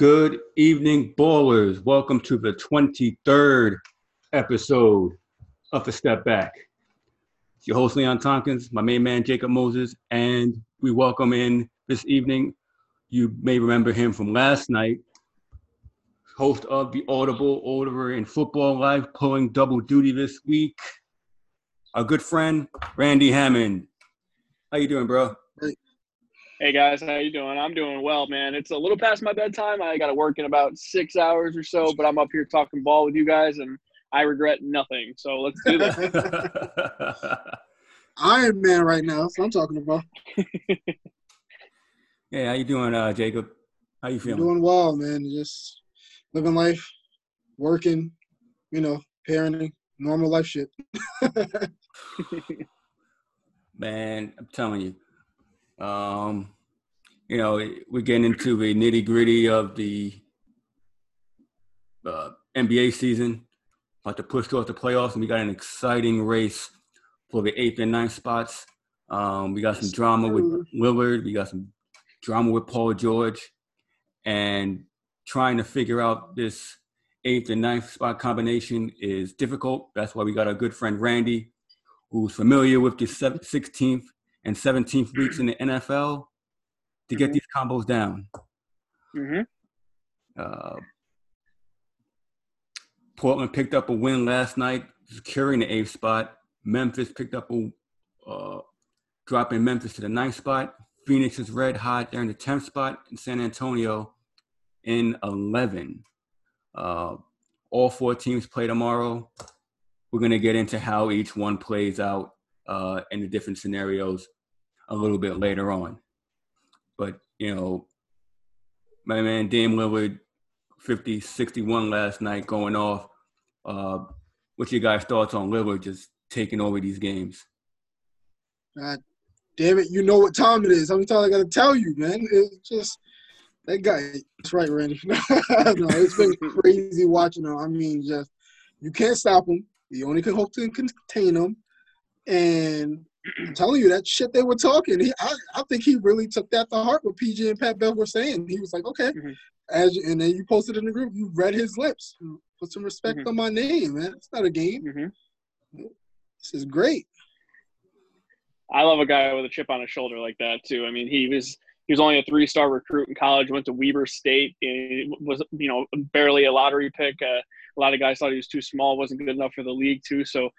Good evening, ballers. Welcome to the 23rd episode of The Step Back. It's your host, Leon Tompkins, my main man, Jacob Moses, and we welcome in this evening. You may remember him from last night, host of the Audible Order in Football Live, pulling double duty this week. Our good friend, Randy Hammond. How you doing, bro? Hey guys, how you doing? I'm doing well, man. It's a little past my bedtime. I got to work in about six hours or so, but I'm up here talking ball with you guys, and I regret nothing. So let's do this. Iron Man right now. That's what I'm talking about. hey, how you doing, uh, Jacob? How you feeling? I'm doing well, man. Just living life, working, you know, parenting, normal life shit. man, I'm telling you um, you know, we're getting into the nitty gritty of the uh, NBA season. About to push towards the playoffs, and we got an exciting race for the eighth and ninth spots. Um, we got some drama with Lillard. We got some drama with Paul George, and trying to figure out this eighth and ninth spot combination is difficult. That's why we got our good friend Randy, who's familiar with the 16th and 17th weeks in the NFL to get mm-hmm. these combos down. Mm-hmm. Uh, Portland picked up a win last night, securing the eighth spot. Memphis picked up a uh, dropping Memphis to the ninth spot. Phoenix is red hot. They're in the 10th spot. And San Antonio in 11. Uh, all four teams play tomorrow. We're going to get into how each one plays out uh, in the different scenarios a little bit later on. But, you know, my man Dame Lillard, 50, 61 last night going off. Uh, what's your guys' thoughts on Lillard just taking over these games? God damn it, you know what time it is. How many times I got to tell you, man? It's just that guy. That's right, Randy. no, it's been crazy watching him. I mean, just you can't stop him. You only can hope to contain him. And I'm telling you that shit they were talking. He, I, I think he really took that to heart. What PG and Pat Bev were saying. He was like, okay, mm-hmm. as and then you posted in the group, you read his lips. Put some respect mm-hmm. on my name, man. It's not a game. Mm-hmm. This is great. I love a guy with a chip on his shoulder like that too. I mean, he was he was only a three star recruit in college. Went to Weber State. And was you know barely a lottery pick. Uh, a lot of guys thought he was too small, wasn't good enough for the league too. So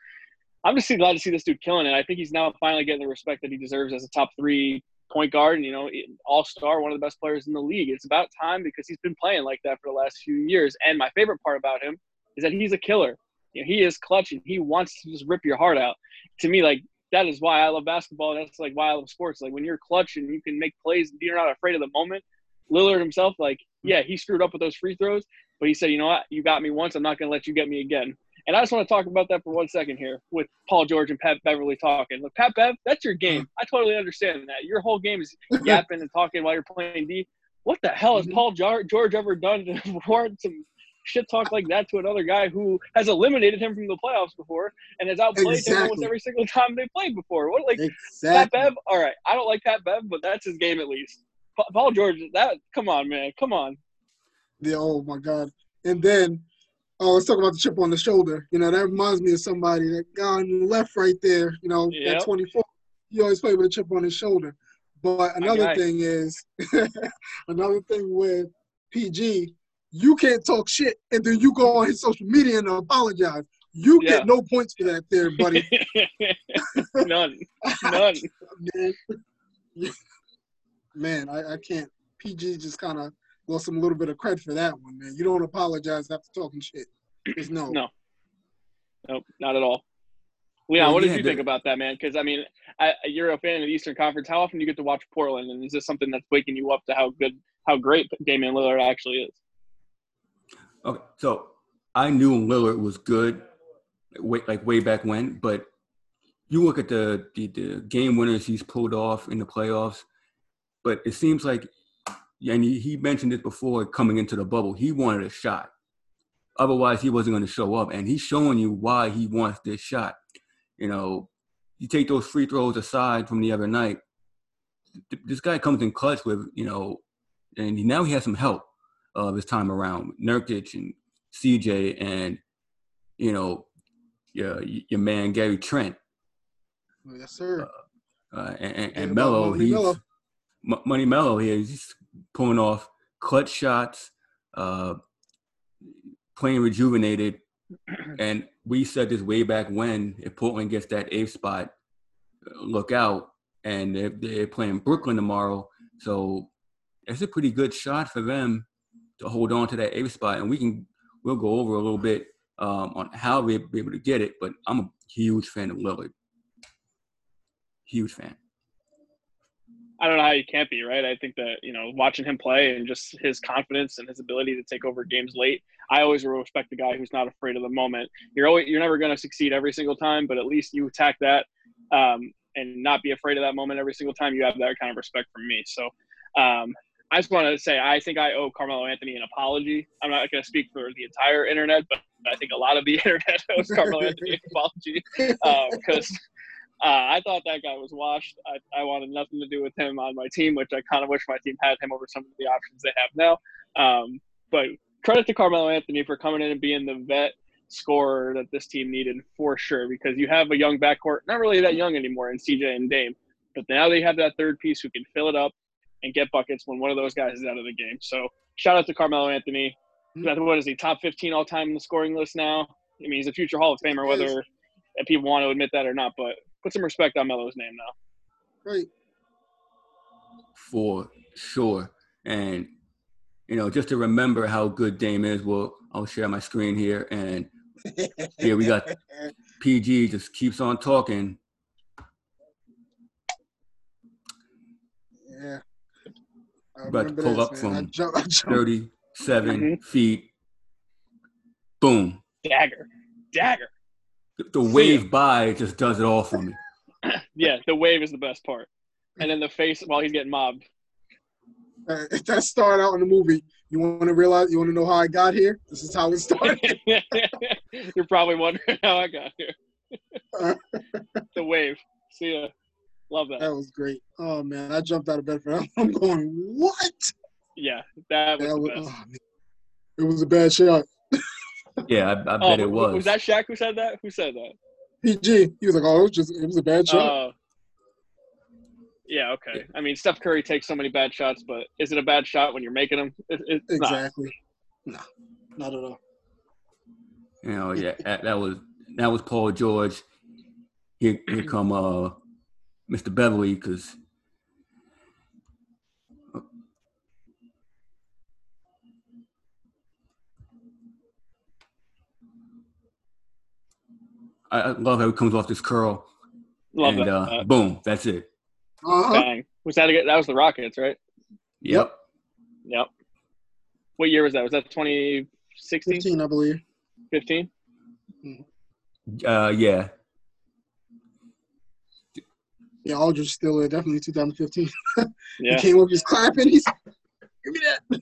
I'm just glad to see this dude killing it. I think he's now finally getting the respect that he deserves as a top three point guard and you know all star, one of the best players in the league. It's about time because he's been playing like that for the last few years. And my favorite part about him is that he's a killer. You know, he is clutch and he wants to just rip your heart out. To me, like that is why I love basketball. That's like why I love sports. Like when you're clutch and you can make plays and you're not afraid of the moment. Lillard himself, like, yeah, he screwed up with those free throws, but he said, you know what, you got me once, I'm not gonna let you get me again. And I just want to talk about that for one second here with Paul George and Pat Beverley talking. Look, Pat Bev, that's your game. I totally understand that. Your whole game is yapping and talking while you're playing D. What the hell has mm-hmm. Paul George ever done to warrant some shit talk like that to another guy who has eliminated him from the playoffs before and has outplayed exactly. him almost every single time they played before? What like exactly. Pat Bev? All right, I don't like Pat Bev, but that's his game at least. Paul George, that come on, man, come on. Yeah, oh my God. And then Oh, let's talk about the chip on the shoulder. You know, that reminds me of somebody, that guy on the left right there, you know, yep. at 24. He always played with a chip on his shoulder. But another thing is, another thing with PG, you can't talk shit and then you go on his social media and apologize. You yeah. get no points for that there, buddy. None. None. man, man I, I can't. PG just kind of lost him a little bit of credit for that one, man. You don't apologize after talking shit. Just no. No. Nope, not at all. Leon, well, what did you think about that, man? Because I mean, I, you're a fan of the Eastern Conference. How often do you get to watch Portland, and is this something that's waking you up to how good, how great Damian Lillard actually is? Okay, so I knew Lillard was good, way, like way back when. But you look at the, the the game winners he's pulled off in the playoffs. But it seems like and he, he mentioned it before coming into the bubble. He wanted a shot. Otherwise, he wasn't going to show up. And he's showing you why he wants this shot. You know, you take those free throws aside from the other night. This guy comes in clutch with, you know, and now he has some help. uh, this time around. Nurkic and CJ and you know your your man Gary Trent. Yes, sir. Uh, uh, and and, and Melo, he's Melo. M- Money Melo here. He's pulling off clutch shots, uh, playing rejuvenated. And we said this way back when if Portland gets that eighth spot, look out. And they're, they're playing Brooklyn tomorrow, so it's a pretty good shot for them to hold on to that eighth spot. And we can we'll go over a little bit um, on how they'll be able to get it. But I'm a huge fan of Lillard. Huge fan. I don't know how you can't be, right? I think that, you know, watching him play and just his confidence and his ability to take over games late, I always respect the guy who's not afraid of the moment. You're always you're never going to succeed every single time, but at least you attack that um, and not be afraid of that moment every single time. You have that kind of respect from me. So um, I just want to say I think I owe Carmelo Anthony an apology. I'm not going to speak for the entire internet, but I think a lot of the internet owes Carmelo Anthony an apology because. Uh, uh, I thought that guy was washed. I, I, wanted nothing to do with him on my team, which I kind of wish my team had him over some of the options they have now. Um, but credit to Carmelo Anthony for coming in and being the vet scorer that this team needed for sure, because you have a young backcourt, not really that young anymore in CJ and Dame, but now they have that third piece who can fill it up and get buckets when one of those guys is out of the game. So shout out to Carmelo Anthony. Mm-hmm. What is he, top 15 all time in the scoring list now? I mean, he's a future Hall of Famer, whether people want to admit that or not, but put some respect on Melo's name now. Right. For sure. And, you know, just to remember how good Dame is, well, I'll share my screen here. And here we got PG just keeps on talking. Yeah. About to pull up from I jump, I jump. 37 mm-hmm. feet. Boom. Dagger. Dagger the wave by just does it all for me. yeah, the wave is the best part, and then the face while he's getting mobbed. Uh, that started out in the movie. You want to realize? You want to know how I got here? This is how it started. You're probably wondering how I got here. the wave. See ya. Love that. That was great. Oh man, I jumped out of bed for that. I'm going, what? Yeah, that was, that was oh, it was a bad shot. Yeah, I, I bet oh, it was. Was that Shaq who said that? Who said that? PG. He was like, "Oh, it was just it was a bad shot." Uh, yeah, okay. I mean, Steph Curry takes so many bad shots, but is it a bad shot when you're making them? It, exactly. Not. No, not at all. You know, yeah, that was that was Paul George. Here, here come uh, Mr. Beverley, because I love how it comes off this curl. Love and, that. Uh, boom, that's it. Uh-huh. Bang. Was that a, that was the Rockets, right? Yep. Yep. What year was that? Was that 2016? 15, I believe. 15? Mm-hmm. Uh, yeah. Yeah, Aldridge still there. Definitely 2015. yeah. he came up just clapping. He's give me that.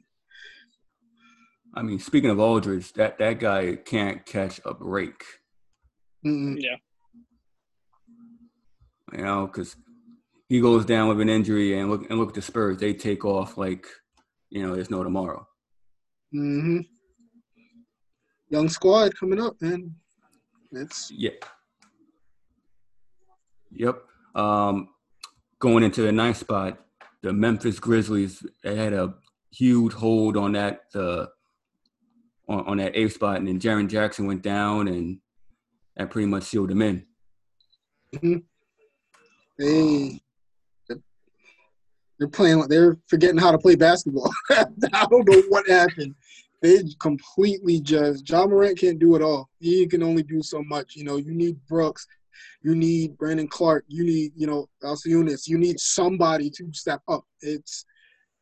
I mean, speaking of Aldridge, that, that guy can't catch a break. Mm-hmm. Yeah. You know, because he goes down with an injury, and look and look at the Spurs. They take off like, you know, there's no tomorrow. hmm Young squad coming up, man. It's yeah. Yep. Um, going into the ninth spot, the Memphis Grizzlies had a huge hold on that uh, on, on that eighth spot, and then Jaren Jackson went down, and that pretty much sealed them in. Mm-hmm. They they're playing. They're forgetting how to play basketball. I don't know what happened. They completely just Ja Morant can't do it all. He can only do so much. You know, you need Brooks, you need Brandon Clarke, you need you know Valanciunas. You need somebody to step up. It's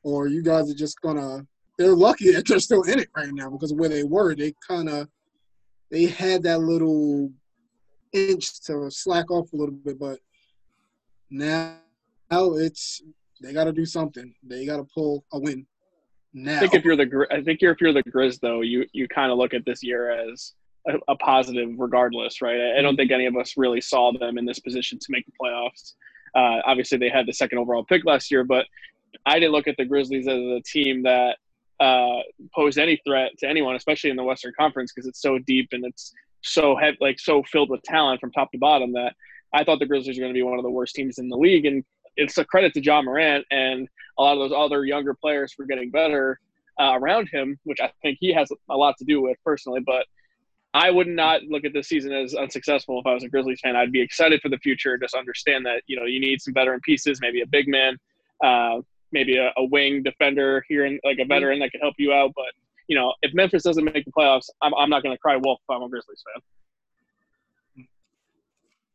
or you guys are just gonna. They're lucky that they're still in it right now because where they were. They kind of they had that little inch to slack off a little bit, but now, now it's they got to do something. They got to pull a win. Now. I think if you're the I think if you're the Grizz though, you you kind of look at this year as a, a, positive regardless, right? I don't think any of us really saw them in this position to make the playoffs. Uh, obviously, they had the second overall pick last year, but I didn't look at the Grizzlies as a team that uh, pose any threat to anyone, especially in the Western Conference, because it's so deep and it's so heavy, like so filled with talent from top to bottom that I thought the Grizzlies are going to be one of the worst teams in the league. And it's a credit to Ja Morant and a lot of those other younger players for getting better uh, around him, which I think he has a lot to do with personally. But I would not look at this season as unsuccessful if I was a Grizzlies fan. I'd be excited for the future. Just understand that you know you need some veteran pieces, maybe a big man, uh, maybe a, a, wing defender here, and like a veteran that can help you out. But you know, if Memphis doesn't make the playoffs, I'm, I'm not going to cry wolf if I'm a Grizzlies fan.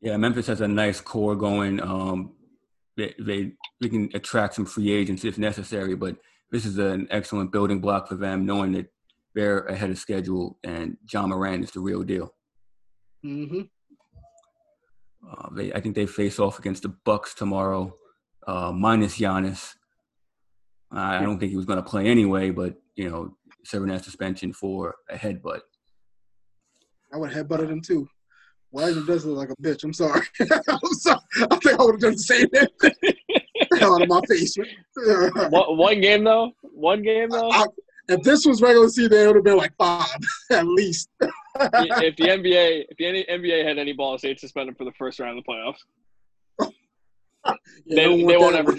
Yeah, Memphis has a nice core going. Um, they, they we can attract some free agents if necessary, but this is an excellent building block for them, knowing that they're ahead of schedule and Ja Morant is the real deal. Mm-hmm. Uh, they, I think they face off against the Bucks tomorrow, uh, minus Giannis. I don't think he was going to play anyway, but you know, serving that suspension for a headbutt. I would have headbutted him too. Wagner does it look like a bitch. I'm sorry. I'm sorry. I think I would have done the same thing. out of my face. one, one, game though. One game though. I, if this was regular season, it would have been like five at least. if the NBA, if the NBA had any balls, they'd suspend him for the first round of the playoffs. yeah, they, they won't ever.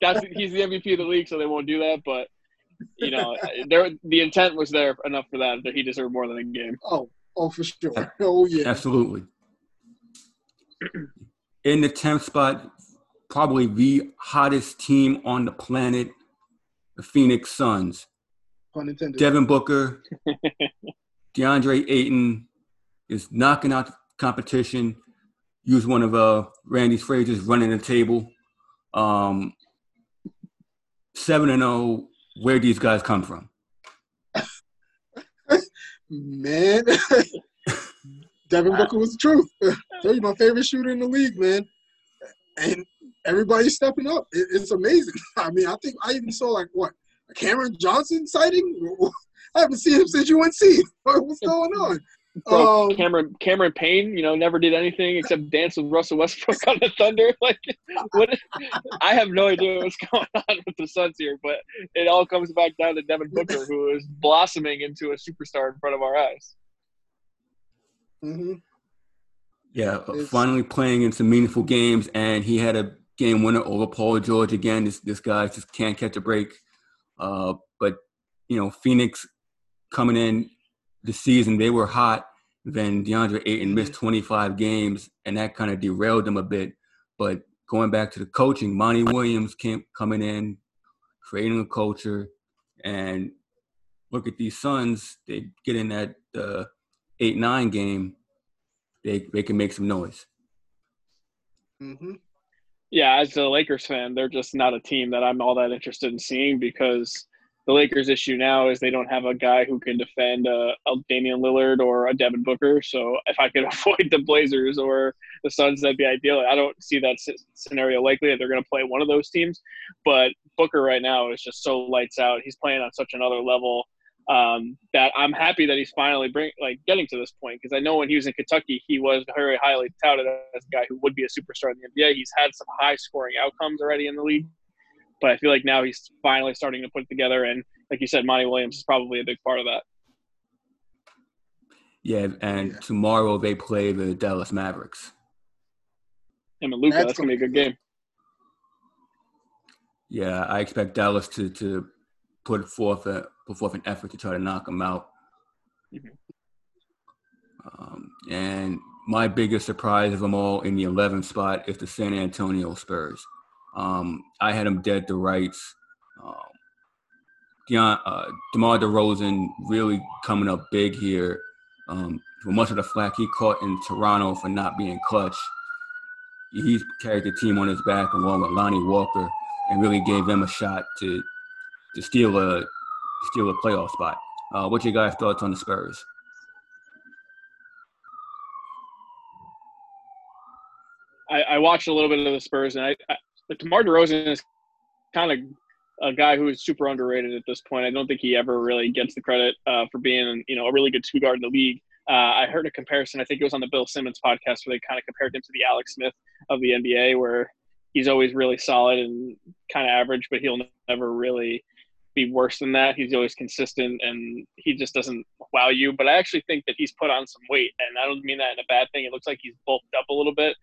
That's he's the MVP of the league, so they won't do that. But you know, there the intent was there enough for that that he deserved more than a game. Oh, oh, for sure. Oh yeah, absolutely. In the tenth spot, probably the hottest team on the planet, the Phoenix Suns. Devin Booker, DeAndre Ayton is knocking out the competition. Use one of uh, Randy's phrases, running the table. Um, seven and zero. Where these guys come from? man, Devin Booker was the truth. You, my favorite shooter in the league, man. And everybody's stepping up. It, it's amazing. I mean, I think I even saw like what Cameron Johnson sighting. I haven't seen him since UNC. What's going on? Bro, um, Cameron Cameron Payne, you know, never did anything except dance with Russell Westbrook on the Thunder. Like, what? I have no idea what's going on with the Suns here, but it all comes back down to Devin Booker, who is blossoming into a superstar in front of our eyes. Mm-hmm. Yeah, it's, finally playing in some meaningful games, and he had a game winner over Paul George again. This this guy just can't catch a break. Uh, but you know, Phoenix coming in the season, they were hot. Then DeAndre Ayton missed mm-hmm. 25 games, and that kind of derailed them a bit. But going back to the coaching, Monty Williams came coming in, creating a culture, and look at these Suns. They get in that uh, eight nine game, they they can make some noise. Mm-hmm yeah, as a Lakers fan, they're just not a team that I'm all that interested in seeing because the Lakers' issue now is they don't have a guy who can defend a, a Damian Lillard or a Devin Booker. So if I could avoid the Blazers or the Suns, that'd be ideal. I don't see that scenario likely that they're going to play one of those teams. But Booker right now is just so lights out. He's playing on such another level um, that I'm happy that he's finally bring like getting to this point because I know when he was in Kentucky, he was very highly touted as a guy who would be a superstar in the NBA. He's had some high scoring outcomes already in the league, but I feel like now he's finally starting to put it together. And like you said, Monty Williams is probably a big part of that. Yeah, and yeah. tomorrow they play the Dallas Mavericks. Him and Luka, that's, that's gonna be a good game. Yeah, I expect Dallas to to put forth a put forth an effort to try to knock them out. Mm-hmm. Um, and my biggest surprise of them all in the 11th spot is the San Antonio Spurs. Um, I had him dead to rights. Um, Deion, uh, DeMar DeRozan really coming up big here. Um, for much of the flack he caught in Toronto for not being clutch, he's carried the team on his back along with Lonnie Walker and really gave them a shot to to steal a steal a playoff spot. Uh, what's your guys' thoughts on the Spurs? I, I, watched a little bit of the Spurs, and I, I DeMar DeRozan is kind of a guy who is super underrated at this point. I don't think he ever really gets the credit uh, for being, you know, a really good two guard in the league. Uh, I heard a comparison. I think it was on the Bill Simmons podcast where they kind of compared him to the Alex Smith of the NBA, where he's always really solid and kind of average, but he'll never really be worse than that. He's always consistent and he just doesn't wow you. But I actually think that he's put on some weight, and I don't mean that in a bad thing. It looks like he's bulked up a little bit.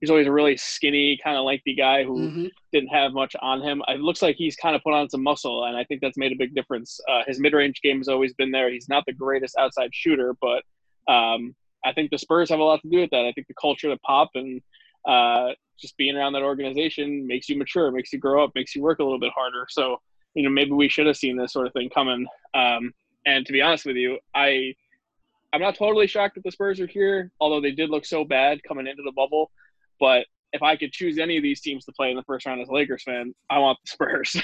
He's always a really skinny, kind of lengthy guy who mm-hmm. didn't have much on him. It looks like he's kind of put on some muscle, and I think that's made a big difference. Uh, his mid-range game has always been there. He's not the greatest outside shooter, but um, I think the Spurs have a lot to do with that. I think the culture, the pop, and uh, just being around that organization makes you mature, makes you grow up, makes you work a little bit harder. So you know, maybe we should have seen this sort of thing coming. Um, and to be honest with you, I I'm not totally shocked that the Spurs are here, although they did look so bad coming into the bubble. But if I could choose any of these teams to play in the first round as a Lakers fan, I want the Spurs,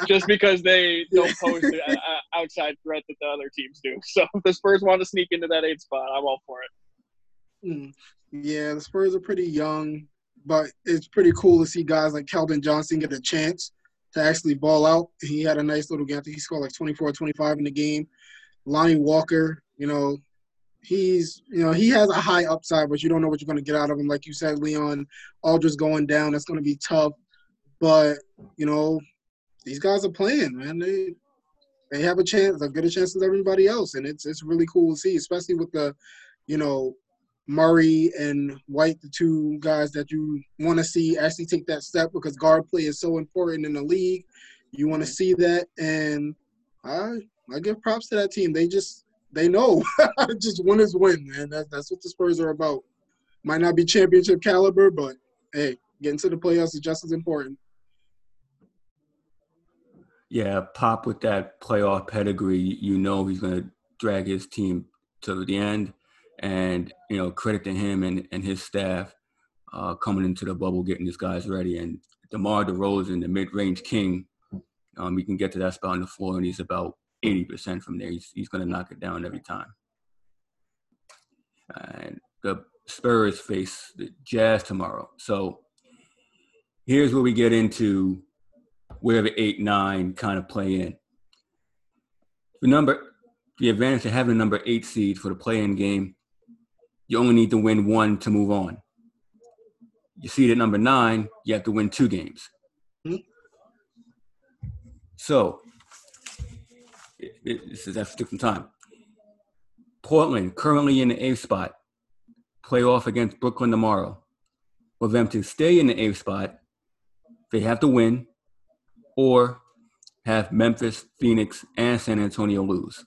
just because they don't pose the uh, uh, outside threat that the other teams do. So if the Spurs want to sneak into that eight spot, I'm all for it. Mm. Yeah, the Spurs are pretty young, but it's pretty cool to see guys like Keldon Johnson get a chance to actually ball out. He had a nice little game. He scored like 24, 25 in the game. Lonnie Walker, you know, he's you know he has a high upside, but you don't know what you're going to get out of him. Like you said, Leon Aldridge going down, that's going to be tough. But you know, these guys are playing, man. They they have a chance, as good a chance as everybody else, and it's it's really cool to see, especially with the, you know, Murray and White, the two guys that you want to see actually take that step because guard play is so important in the league. You want to see that, and I I give props to that team. They just they know just win is win, man. That's that's what the Spurs are about. Might not be championship caliber, but hey, getting to the playoffs is just as important. Yeah, Pop with that playoff pedigree, you know he's going to drag his team to the end and you know credit to him and, and his staff uh, coming into the bubble, getting these guys ready. And DeMar DeRozan, the mid-range king, um, he can get to that spot on the floor, and he's about 80% from there. He's, he's going to knock it down every time. And the Spurs face the Jazz tomorrow. So here's where we get into where the eight nine kind of play in. The number, the advantage of having a number eight seed for the play-in game you only need to win one to move on. You see at number nine, you have to win two games. Mm-hmm. So, this is that's different time. Portland currently in the eighth spot, play off against Brooklyn tomorrow. For them to stay in the eighth spot, they have to win or have Memphis, Phoenix, and San Antonio lose.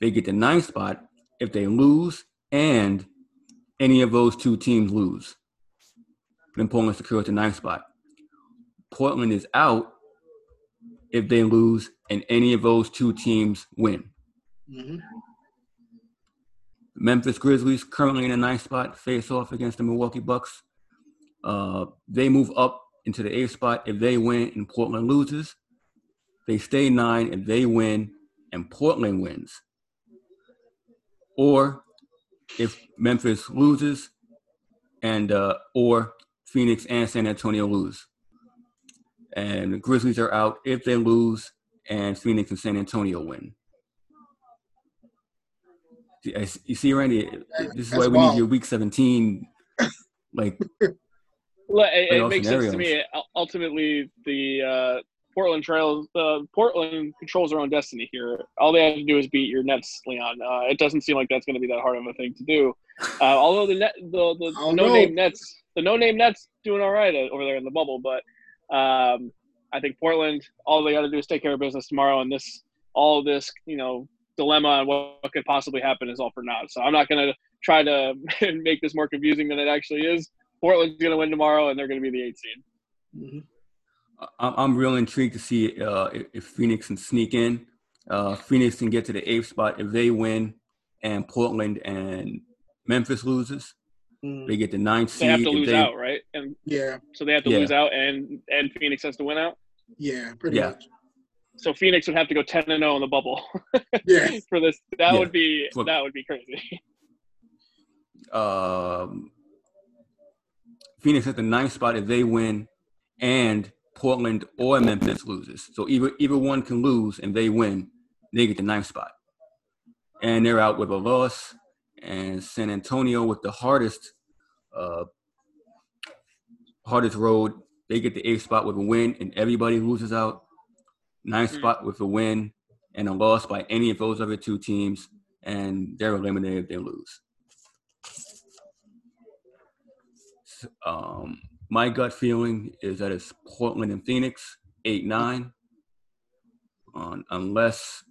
They get the ninth spot if they lose and any of those two teams lose, then Portland secures the ninth spot. Portland is out if they lose and any of those two teams win. Mm-hmm. Memphis Grizzlies currently in a ninth spot, face off against the Milwaukee Bucks. Uh, they move up into the eighth spot if they win and Portland loses. They stay nine if they win and Portland wins or if Memphis loses, and uh, or Phoenix and San Antonio lose, and the Grizzlies are out if they lose, and Phoenix and San Antonio win. You see, Randy, this is why we need your Week 17, like. Well, it, it makes scenarios. sense to me. Ultimately, the uh, Portland Trails, uh, Portland controls their own destiny here. All they have to do is beat your Nets, Leon. Uh, it doesn't seem like that's going to be that hard of a thing to do. Uh, although the net, the, the, the no name Nets, the no name Nets doing all right over there in the bubble, but um, I think Portland, all they got to do is take care of business tomorrow, and this, all this, you know, dilemma and what, could possibly happen is all for naught. So I'm not going to try to make this more confusing than it actually is. Portland's going to win tomorrow, and they're going to be the eight seed. Mm-hmm. I'm real intrigued to see uh, if Phoenix can sneak in. Uh, Phoenix can get to the eighth spot if they win, and Portland and Memphis loses. Mm. They get the ninth seed. They have to lose they, out, right? And yeah, so they have to yeah. lose out, and and Phoenix has to win out. Yeah, pretty yeah. much. So Phoenix would have to go ten and zero in the bubble. yeah, for this, that yeah. would be that would be crazy. Um, Phoenix at the ninth spot if they win, and Portland or Memphis loses. So either either one can lose and they win, they get the ninth spot. And they're out with a loss. And San Antonio with the hardest uh, hardest road they get the eighth spot with a win, and everybody loses out. Ninth Mm. spot with a win and a loss by any of those other two teams, and they're eliminated if they lose. Um, my gut feeling is that it's Portland and Phoenix, eight nine. On unless,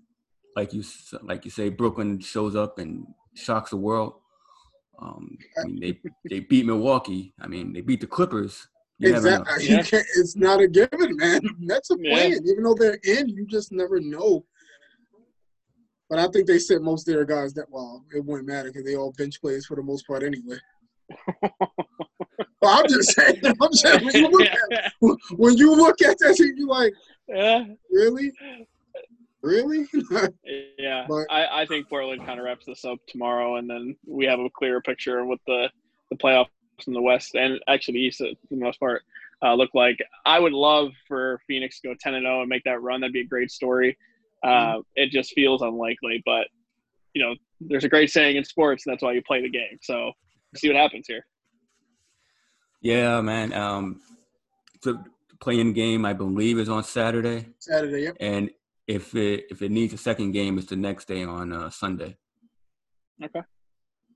like you like you say, Brooklyn shows up and shocks the world. Um, I mean, they they beat Milwaukee. I mean, they beat the Clippers. You never know. Exactly. Yeah. You can't, it's not a given, man. That's a Yeah. plan. Even though they're in, you just never know. But I think they sit most of their guys that well, it wouldn't matter because they all bench players for the most part anyway. but I'm just saying. I'm saying when you look at when you look at that, team, you like, yeah. really, really? Yeah, But- I, I think Portland kind of wraps this up tomorrow, and then we have a clearer picture of what the the playoffs in the West and actually the East, uh, for the most part, uh, look like. I would love for Phoenix to go ten and zero and make that run. That'd be a great story. Uh, it just feels unlikely, but you know, there's a great saying in sports, and that's why you play the game. So see what happens here. Yeah, man. Um, the play-in game, I believe, is on Saturday, Saturday, yep. and if it if it needs a second game, it's the next day on uh, Sunday. Okay.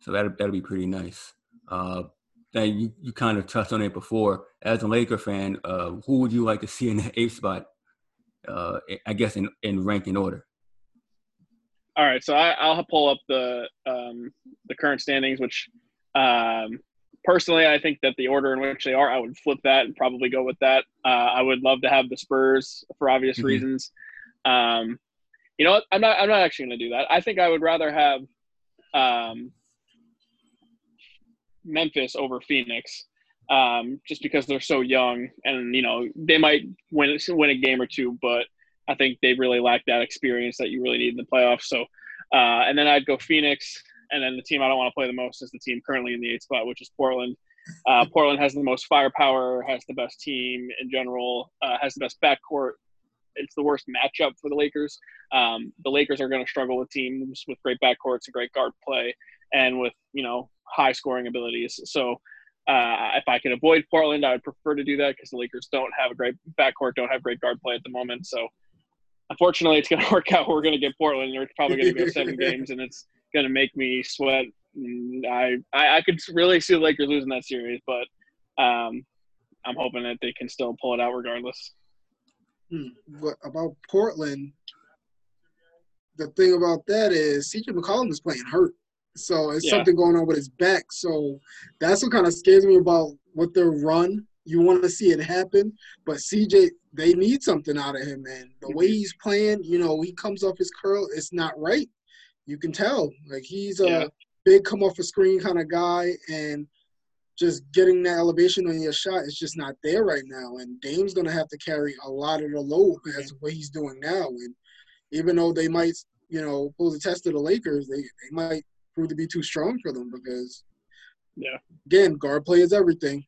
So that that'll be pretty nice. Uh, then you, you kind of touched on it before. As a Laker fan, uh, who would you like to see in the eighth spot? Uh, I guess in in ranking order. All right, so I, I'll pull up the um, the current standings, which um, personally I think that the order in which they are, I would flip that and probably go with that. Uh, I would love to have the Spurs for obvious Mhm. reasons. Um, you know, what? I'm not. I'm not actually going to do that. I think I would rather have um, Memphis over Phoenix, um, just because they're so young, and you know they might win win a game or two, but I think they really lack that experience that you really need in the playoffs. So, uh, and then I'd go Phoenix, and then the team I don't want to play the most is the team currently in the eighth spot, which is Portland. Uh, Portland has the most firepower, has the best team in general, uh, has the best backcourt. It's the worst matchup for the Lakers. Um, the Lakers are going to struggle with teams with great backcourts and great guard play, and with you know high scoring abilities. So. Uh, if I could avoid Portland, I would prefer to do that because the Lakers don't have a great backcourt, don't have great guard play at the moment. So unfortunately, it's going to work out. We're going to get Portland. They're probably going to go seven games, and it's going to make me sweat. I, I, I could really see the Lakers losing that series, but um, I'm hoping that they can still pull it out regardless. Hmm. But about Portland, the thing about that is CJ McCollum is playing hurt. So it's Yeah. something going on with his back. So that's what kind of scares me about what their run. You want to see it happen, but CJ, they need something out of him, man. The way he's playing, you know, he comes off his curl, it's not right. You can tell. Like he's a Yeah. big come off a screen kind of guy, and just getting that elevation on your shot is just not there right now. And Dame's gonna have to carry a lot of the load as what he's doing now. And even though they might, you know, pose a test to the Lakers, they, they might prove to be too strong for them because Yeah. again, guard play is everything.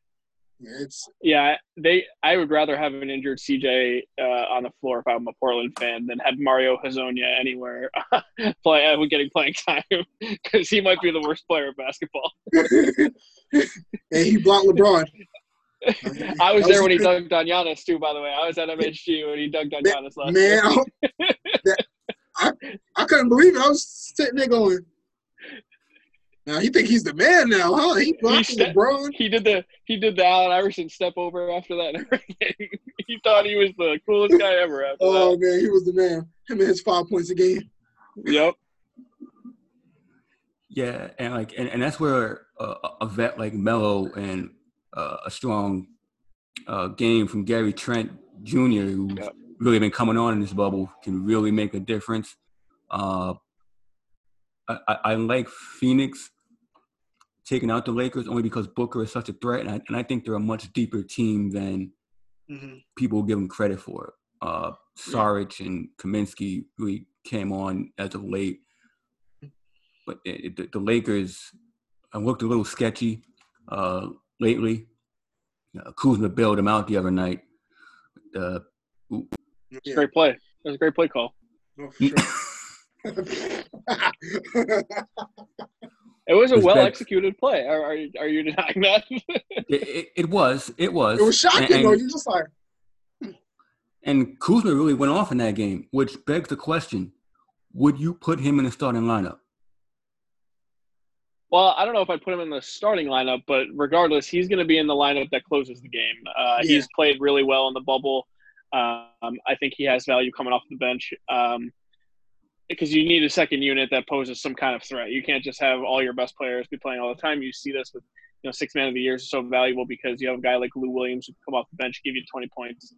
It's Yeah, they. I would rather have an injured CJ uh, on the floor if I'm a Portland fan than have Mario Hezonja anywhere play uh, getting playing time because he might be the worst player of basketball. and he blocked LeBron. I was That there was when he good. dunked on Giannis too. By the way, I was at MSG when he dunked on Giannis last Man, year. I, I, I couldn't believe it. I was sitting there going, now he think he's the man now, huh? He blocked He's the- LeBron. He did the he did the Allen Iverson step over after that. he thought he was the coolest guy ever after Oh man, he was the man. Him and his five points a game. Yep. Yeah, and like, and, and that's where uh, a vet like Melo and uh, a strong uh, game from Gary Trent Jr., who's Yep. really been coming on in this bubble, can really make a difference. Uh, I, I, I like Phoenix taking out the Lakers only because Booker is such a threat, and I, and I think they're a much deeper team than Mm-hmm. people give them credit for. Uh, Saric and Kaminsky really came on as of late, but it, it- the, the Lakers looked a little sketchy uh, lately. Uh, Kuzma bailed him out the other night. Uh, Yeah, Great play. That was a great play call. no, for sure. It was a well executed play. Are, are, you- are you denying that? It, it, it was. It was. It was shocking And- though. You just like And Kuzma really went off in that game, which begs the question: Would you put him in the starting lineup? well, I don't know if I'd put him in the starting lineup, but regardless, he's going to be in the lineup that closes the game. Uh, Yeah. He's played really well in the bubble. Um, I think he has value coming off the bench um, because you need a second unit that poses some kind of threat. You can't just have all your best players be playing all the time. You see this with you know six man of the years is so valuable because you have a guy like Lou Williams who can come off the bench, give you 20 points,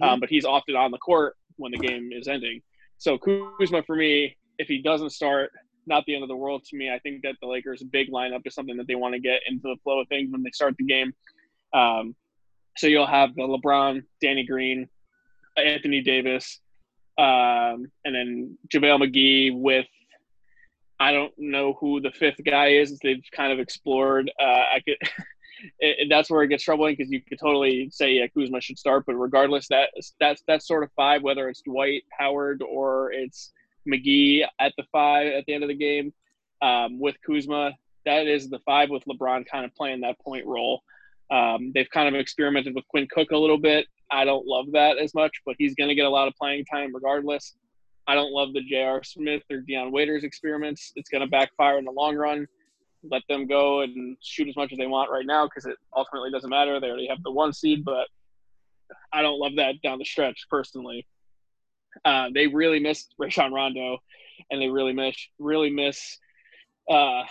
um, but he's often on the court when the game is ending. So Kuzma for me, if he doesn't start, not the end of the world to me. I think that the Lakers' big lineup is something that they want to get into the flow of things when they start the game. Um, so you'll have the LeBron, Danny Green, Anthony Davis, um, and then JaVale McGee with I don't know who the fifth guy is. They've kind of explored. Uh, I could. it, that's where it gets troubling because you could totally say yeah, Kuzma should start, but regardless, that that's that's sort of five, whether it's Dwight Howard or it's McGee at the five at the end of the game um, with Kuzma. That is the five with LeBron kind of playing that point role. Um, they've kind of experimented with Quinn Cook a little bit. I don't love that as much, but he's going to get a lot of playing time regardless. I don't love the J.R. Smith or Dion Waiters experiments. It's going to backfire in the long run. Let them go and shoot as much as they want right now because it ultimately doesn't matter. They already have the one seed, but I don't love that down the stretch personally. Uh, they really missed Rajon Rondo, and they really miss really miss uh,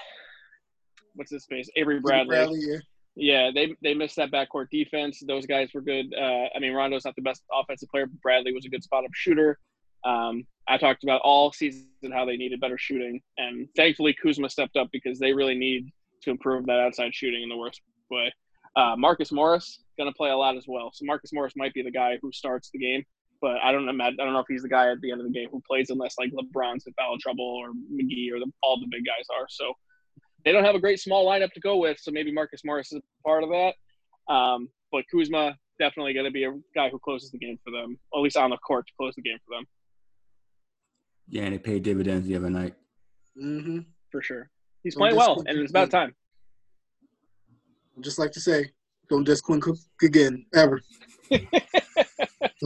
what's his face Avery Bradley. yeah. Yeah, they they missed that backcourt defense. Those guys were good. Uh, I mean, Rondo's not the best offensive player, but Bradley was a good spot up shooter. Um, I talked about all season how they needed better shooting, and thankfully Kuzma stepped up because they really need to improve that outside shooting in the worst way. Uh, Marcus Morris going to play a lot as well, so Marcus Morris might be the guy who starts the game, but I don't imagine, I don't know if he's the guy at the end of the game who plays unless like LeBron's in foul trouble or McGee or the, all the big guys are. So they don't have a great small lineup to go with, so maybe Marcus Morris is a part of that. Um, but Kuzma definitely going to be a guy who closes the game for them, at least on the court to close the game for them Yeah, and they paid dividends the other night. Mm-hmm. for sure. He's Don't playing well, discount and it's about time. Just like to say, don't diss Quinn Cook again, ever.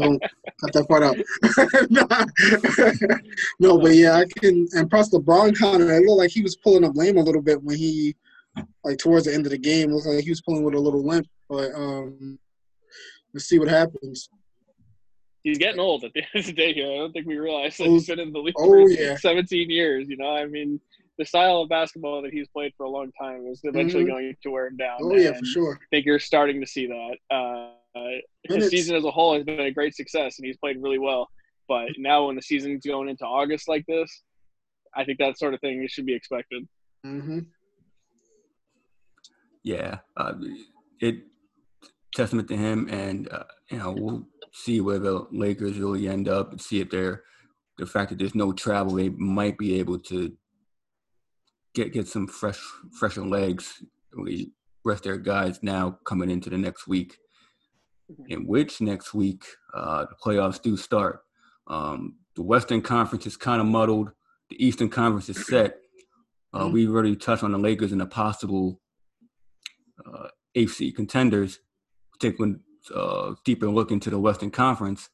don't cut that part out. No, but yeah, I can. And plus, LeBron kind of, it looked like he was pulling up lame a little bit when he, like towards the end of the game, looked like he was pulling with a little limp. But um, let's see what happens. He's getting old at the end of the day here. I don't think we realize that he's been in the league oh, for yeah. 17 years. You know, I mean, the style of basketball that he's played for a long time is eventually Mhm. going to wear him down. Oh yeah, for sure. I think you're starting to see that. Uh, his Minutes. season as a whole has been a great success, and he's played really well. But now, when the season's going into August like this, I think that sort of thing should be expected. hmm Yeah, uh, it testament to him, and uh, you know we'll see where the Lakers really end up, and see if they're the fact that there's no travel, they might be able to get get some fresh fresher legs, really rest their guys now coming into the next week. In which next week uh, the playoffs do start. Um, the Western Conference is kind of muddled. The Eastern Conference is set. Uh, Mhm. we've already touched on the Lakers and the possible uh, AFC contenders. Take one uh, deeper look into the Western Conference,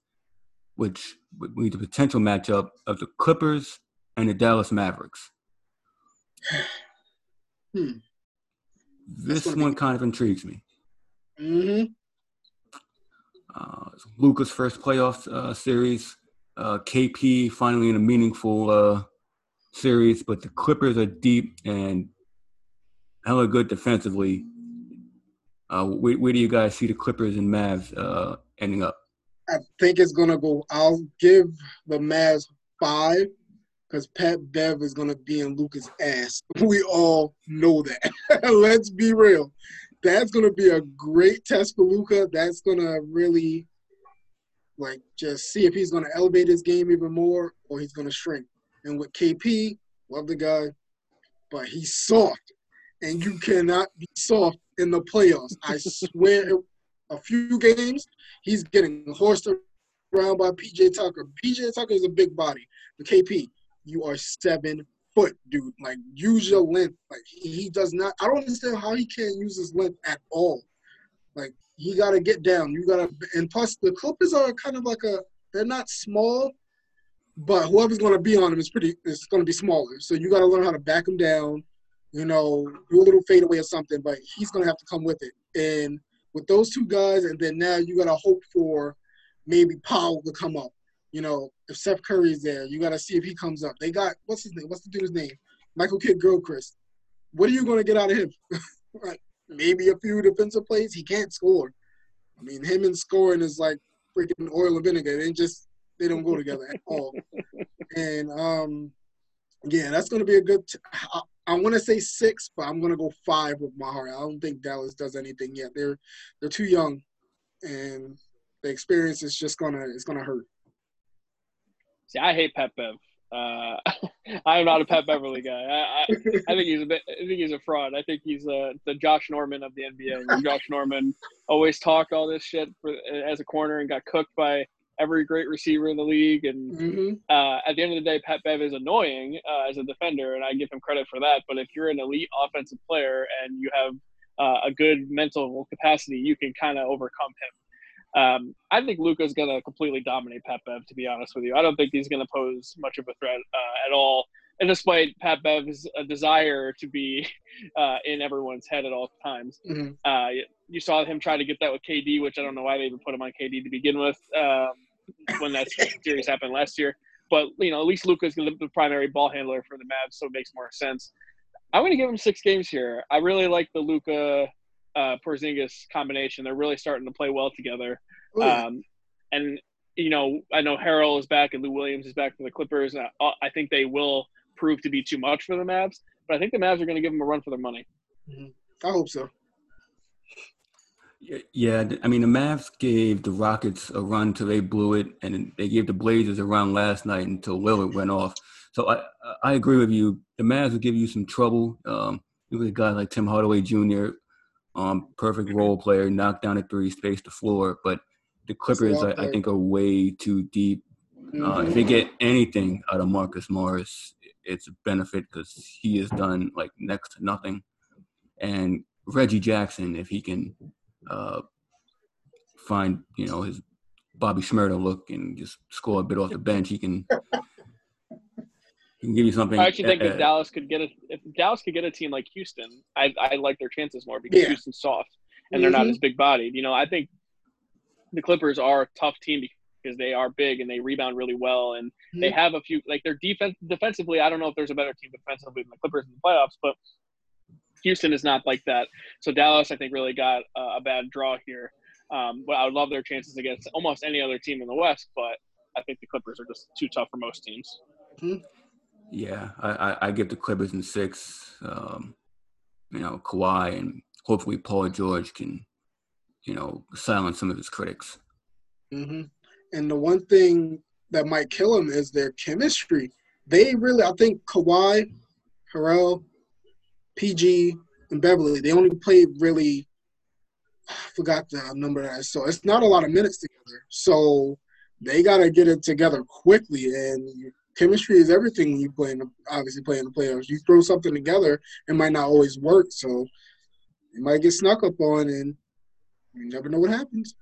which would be the potential matchup of the Clippers and the Dallas Mavericks. Hmm. This one kind of intrigues me. hmm Uh, Luka's first playoff uh, series. Uh, KP finally in a meaningful uh, series, but the Clippers are deep and hella good defensively. Uh, where, where do you guys see the Clippers and Mavs uh, ending up? I think it's gonna go. I'll give the Mavs five because Pat Bev is gonna be in Luka's ass. We all know that. Let's be real. That's gonna be a great test for Luka. That's gonna really, like, just see if he's gonna elevate his game even more or he's gonna shrink. And with KP, love the guy, but he's soft, and you cannot be soft in the playoffs. I swear, a few games he's getting horsed around by PJ Tucker. PJ Tucker is a big body. But KP, you are seven foot, dude. Like use your length. Like he does not. I don't understand how he can't use his length at all. Like he got to get down. You got to, and plus the Clippers are kind of like a. They're not small, but whoever's going to be on him is pretty. Is going to be smaller. So you got to learn how to back him down. You know, do a little fadeaway or something, but he's going to have to come with it. And with those two guys, and then now you got to hope for maybe Powell to come up. You know, if Seth Curry's there, you got to see if he comes up. They got what's his name? What's the dude's name? Michael Kidd Gilchrist. What are you going to get out of him? like maybe a few defensive plays. He can't score. I mean, him and scoring is like freaking oil and vinegar. They just they don't go together at all. And um, yeah, that's going to be a good. T- I, I want to say six, but I'm going to go five with my heart. I don't think Dallas does anything yet. They're they're too young, and the experience is just gonna it's gonna hurt. See, I hate Pat Bev. Uh, I'm not a Pat Beverley guy. I, I, I, think he's a bit. I think he's a fraud. I think he's uh, the Josh Norman of the NBA. Josh Norman always talked all this shit for, as a corner and got cooked by every great receiver in the league. And mm-hmm. uh, at the end of the day, Pat Bev is annoying uh, as a defender, and I give him credit for that. But if you're an elite offensive player and you have uh, a good mental capacity, you can kind of overcome him. Um, I think Luka's going to completely dominate Pat Bev. To be honest with you, I don't think he's going to pose much of a threat uh, at all. And despite Pat Bev's uh, desire to be uh, in everyone's head at all times, mm-hmm. Uh, you saw him try to get that with KD, which I don't know why they even put him on KD to begin with um, when that series happened last year. But you know, at least be the primary ball handler for the Mavs, so it makes more sense. I'm going to give him six games here. I really like the Luka uh, Porzingis combination. They're really starting to play well together. Um, and you know, I know Harrell is back and Lou Williams is back for the Clippers. I, uh, I, think they will prove to be too much for the Mavs, but I think the Mavs are going to give them a run for their money. Mm-hmm. I hope so. Yeah, I mean the Mavs gave the Rockets a run till they blew it, and they gave the Blazers a run last night until Lillard went off. So I I agree with you. The Mavs will give you some trouble. Um, look at guys like Tim Hardaway Jr um, perfect mm-hmm. role player, knock down a three, space the floor. But the Clippers, I, I, think, are way too deep. Uh, if they get anything out of Marcus Morris, it's a benefit because he has done like next to nothing. And Reggie Jackson, if he can uh, find, you know, his Bobby Shmurda look and just score a bit off the bench, he can can give you something. I actually think uh, if Dallas could get a if Dallas could get a team like Houston, I I like their chances more because yeah. Houston's soft and mm-hmm. they're not mm-hmm. as big bodied. You know, I think the Clippers are a tough team because they are big and they rebound really well and mm-hmm. they have a few like their defense defensively. I don't know if there's a better team defensively than the Clippers in the playoffs, but Houston is not like that. So Dallas, I think, really got a, a bad draw here. Um, but I would love their chances against almost any other team in the West, but I think the Clippers are just too tough for most teams. Mm-hmm. Yeah, I, I, I give the Clippers in six. Um, you know, Kawhi and hopefully Paul George can, you know, silence some of his critics. Mm-hmm. And the one thing that might kill him is their chemistry. They really, I think Kawhi, Harrell, PG, and Beverley, they only played really, I forgot the number that I saw. It's not a lot of minutes together. So they got to get it together quickly. And chemistry is everything you play in the, obviously play in the playoffs. You throw something together, it might not always work, so it might get snuck up on, and you never know what happens.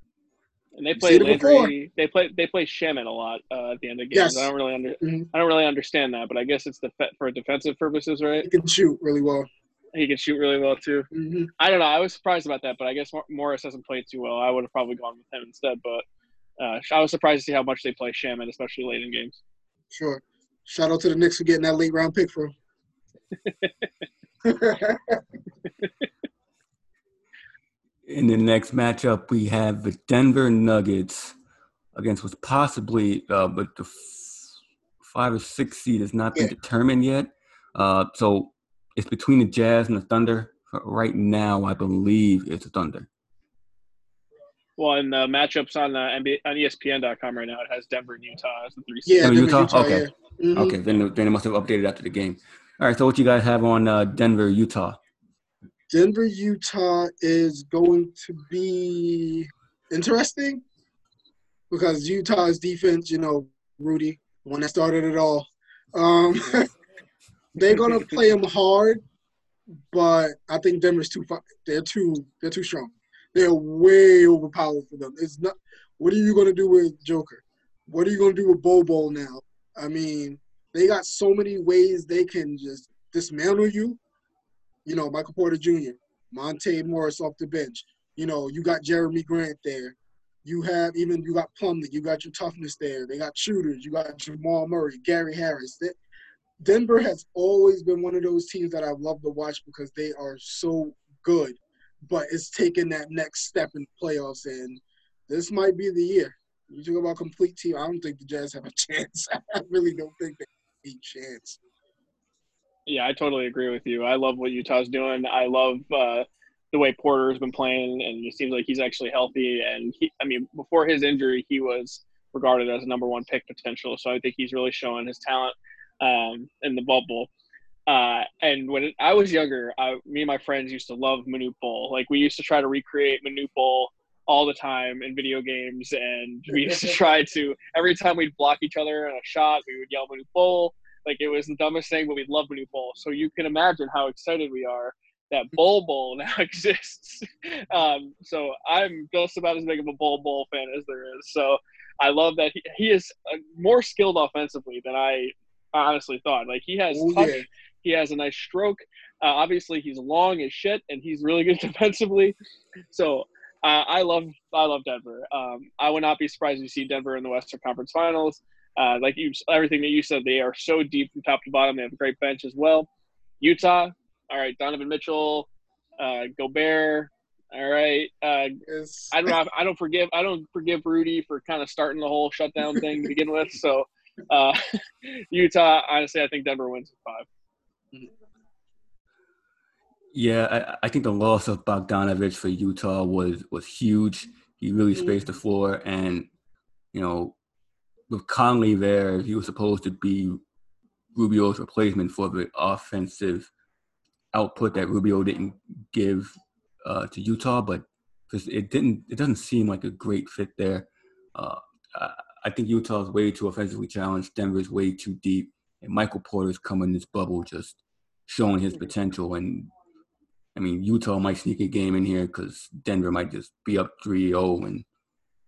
And they play Landry. They play they play Shamet a lot uh, at the end of games. Yes. I don't really under, mm-hmm. I don't really understand that, but I guess it's the for defensive purposes, right? He can shoot really well. He can shoot really well too. Mm-hmm. I don't know. I was surprised about that, but I guess Morris hasn't played too well. I would have probably gone with him instead, but uh, I was surprised to see how much they play Shamet, especially late in games. Sure. Shout out to the Knicks for getting that late round pick for him. In the next matchup, we have the Denver Nuggets against what's possibly, uh, but the f- five or six seed has not been yeah. determined yet. Uh, so it's between the Jazz and the Thunder. Right now, I believe it's the Thunder. Well, in the matchups on uh, NBA, on ESPN.com right now, it has Denver and Utah as the three. Yeah, oh, Utah? Utah. Okay, yeah. mm-hmm. okay. Then then it must have updated after the game. All right. So what you guys have on uh, Denver, Utah? Denver, Utah is going to be interesting because Utah's defense, you know, Rudy, the one that started it all. Um, they're gonna play them hard, but I think Denver's too. They're too. They're too strong. They're way overpowered for them. It's not. What are you gonna do with Joker? What are you gonna do with Bol now? I mean, they got so many ways they can just dismantle you. You know, Michael Porter Jr., Monte Morris off the bench. You know, you got Jerami Grant there. You have even you got Plumlee. You got your toughness there. They got shooters. You got Jamal Murray, Gary Harris. They, Denver has always been one of those teams that I've loved to watch because they are so good, but it's taking that next step in the playoffs, and this might be the year. You talk about complete team. I don't think the Jazz have a chance. I really don't think they have a chance. Yeah, I totally agree with you. I love what Utah's doing. I love uh, the way Porter's been playing, and it seems like he's actually healthy. And he, I mean, before his injury, he was regarded as a number one pick potential. So I think he's really showing his talent um, in the bubble. Uh, and when I was younger, I, me and my friends used to love Manute Bol. Like we used to try to recreate Manute Bol all the time in video games, and we used to try to every time we'd block each other in a shot, we would yell Manute Bol. Like it was the dumbest thing, but we love Manute Bol. So you can imagine how excited we are that Bol Bol now exists. um, so I'm just about as big of a Bol Bol fan as there is. So I love that he, he is uh, more skilled offensively than I honestly thought. Like he has Oh, touch, yeah. He has a nice stroke. Uh, obviously, he's long as shit, and he's really good defensively. So uh, I love I love Denver. Um, I would not be surprised to see Denver in the Western Conference Finals. Uh, like you, everything that you said, they are so deep from top to bottom. They have a great bench as well. Utah, all right. Donovan Mitchell, uh, Gobert, all right. Uh, It's, I don't I don't forgive I don't forgive Rudy for kind of starting the whole shutdown thing to begin with. So uh, Utah, honestly, I think Denver wins in five. Yeah, I, I think the loss of Bogdanovich for Utah was was huge. He really spaced the floor, and you know, with Conley there, he was supposed to be Rubio's replacement for the offensive output that Rubio didn't give uh, to Utah, but because it didn't, it doesn't seem like a great fit there. Uh, I, I think Utah's way too offensively challenged. Denver's way too deep, and Michael Porter's coming in this bubble just showing his potential. And I mean, Utah might sneak a game in here because Denver might just be up 3-0 and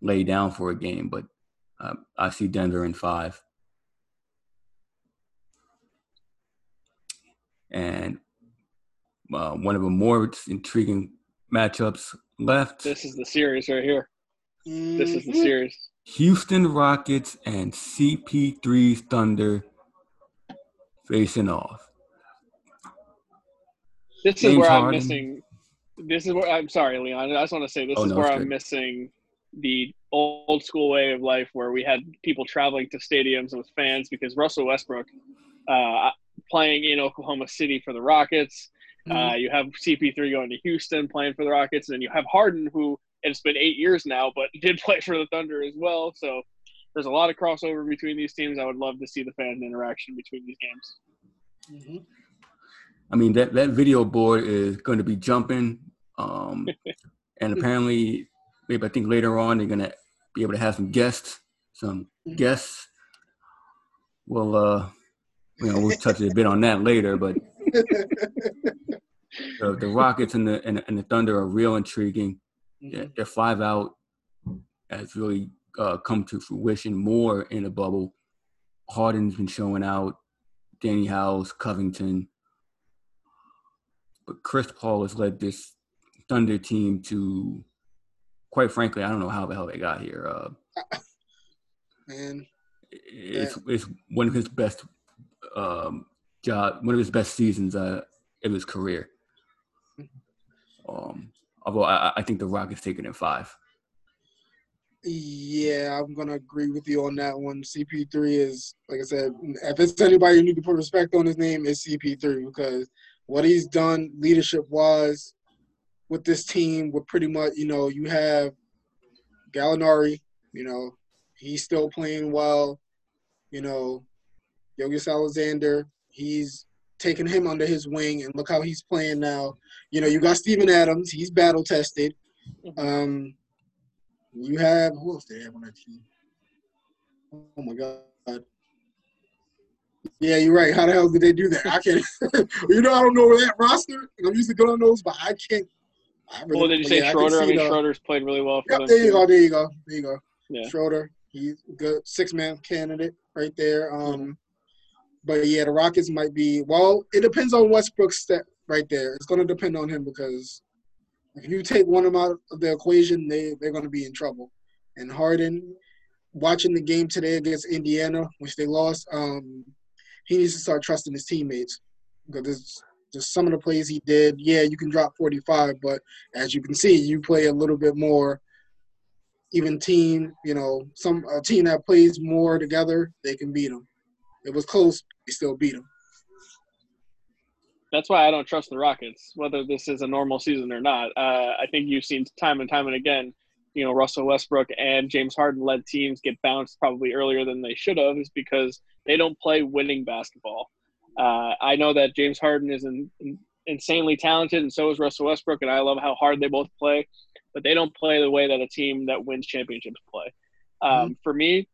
lay down for a game. But uh, I see Denver in five. And uh, one of the more intriguing matchups left: This is the series right here. This is the Mhm. series. Houston Rockets and CP3's Thunder facing off. This is James where I'm missing. This is where I'm sorry, Leon. I just want to say this Oh, is no, where I'm good. missing the old school way of life where we had people traveling to stadiums with fans because Russell Westbrook uh, playing in Oklahoma City for the Rockets. Uh, you have CP3 going to Houston playing for the Rockets, and then you have Harden, who it's been eight years now, but did play for the Thunder as well. So there's a lot of crossover between these teams. I would love to see the fan interaction between these games. Mhm. I mean, that, that video board is going to be jumping. Um, and apparently, maybe I think later on they're going to be able to have some guests. Some guests. Well, uh, you know, we'll touch a bit on that later, but the, the Rockets and the, and, the- and the Thunder are real intriguing. They're five out has really uh, come to fruition more in the bubble. Harden's been showing out, Danuel House, Covington. But Chris Paul has led this Thunder team to, quite frankly, I don't know how the hell they got here. Uh, Man, it's, it's one of his best um, job, one of his best seasons uh, of his career. Um, although I, I think the Rockets take it in five. Yeah, I'm gonna agree with you on that one. CP3 is, like I said, if it's anybody you need to put respect on his name, it's CP3 because what he's done leadership wise with this team, with pretty much, you know, you have Gallinari, you know, he's still playing well. You know, Gilgeous-Alexander, he's taking him under his wing, and look how he's playing now. You know, you got Steven Adams, he's battle tested. Um, you have who else they have on that team? Oh my god. Yeah, you're right. How the hell did they do that? I can't. you know, I don't know where that roster. I'm usually good on those, but I can't. I really, well, did you say yeah, Schroeder? I, I mean, the, Schroeder's played really well for yep, them. There you too. go. There you go. There you go. Yeah. Schroeder, he's good six man candidate right there. Um, but yeah, the Rockets might be. Well, it depends on Westbrook's step right there. It's going to depend on him because if you take one of them out of the equation, they they're going to be in trouble. And Harden, watching the game today against Indiana, which they lost, um, he needs to start trusting his teammates because just some of the plays he did. Yeah, you can drop 45, but as you can see, you play a little bit more even team. You know, some a team that plays more together, they can beat them. It was close, they still beat them. That's why I don't trust the Rockets, whether this is a normal season or not. Uh, I think you've seen time and time and again, you know, Russell Westbrook and James Harden led teams get bounced probably earlier than they should have, is because they don't play winning basketball. Uh, I know that James Harden is in, in, insanely talented, and so is Russell Westbrook, and I love how hard they both play, but they don't play the way that a team that wins championships play. Um, mm-hmm. For me,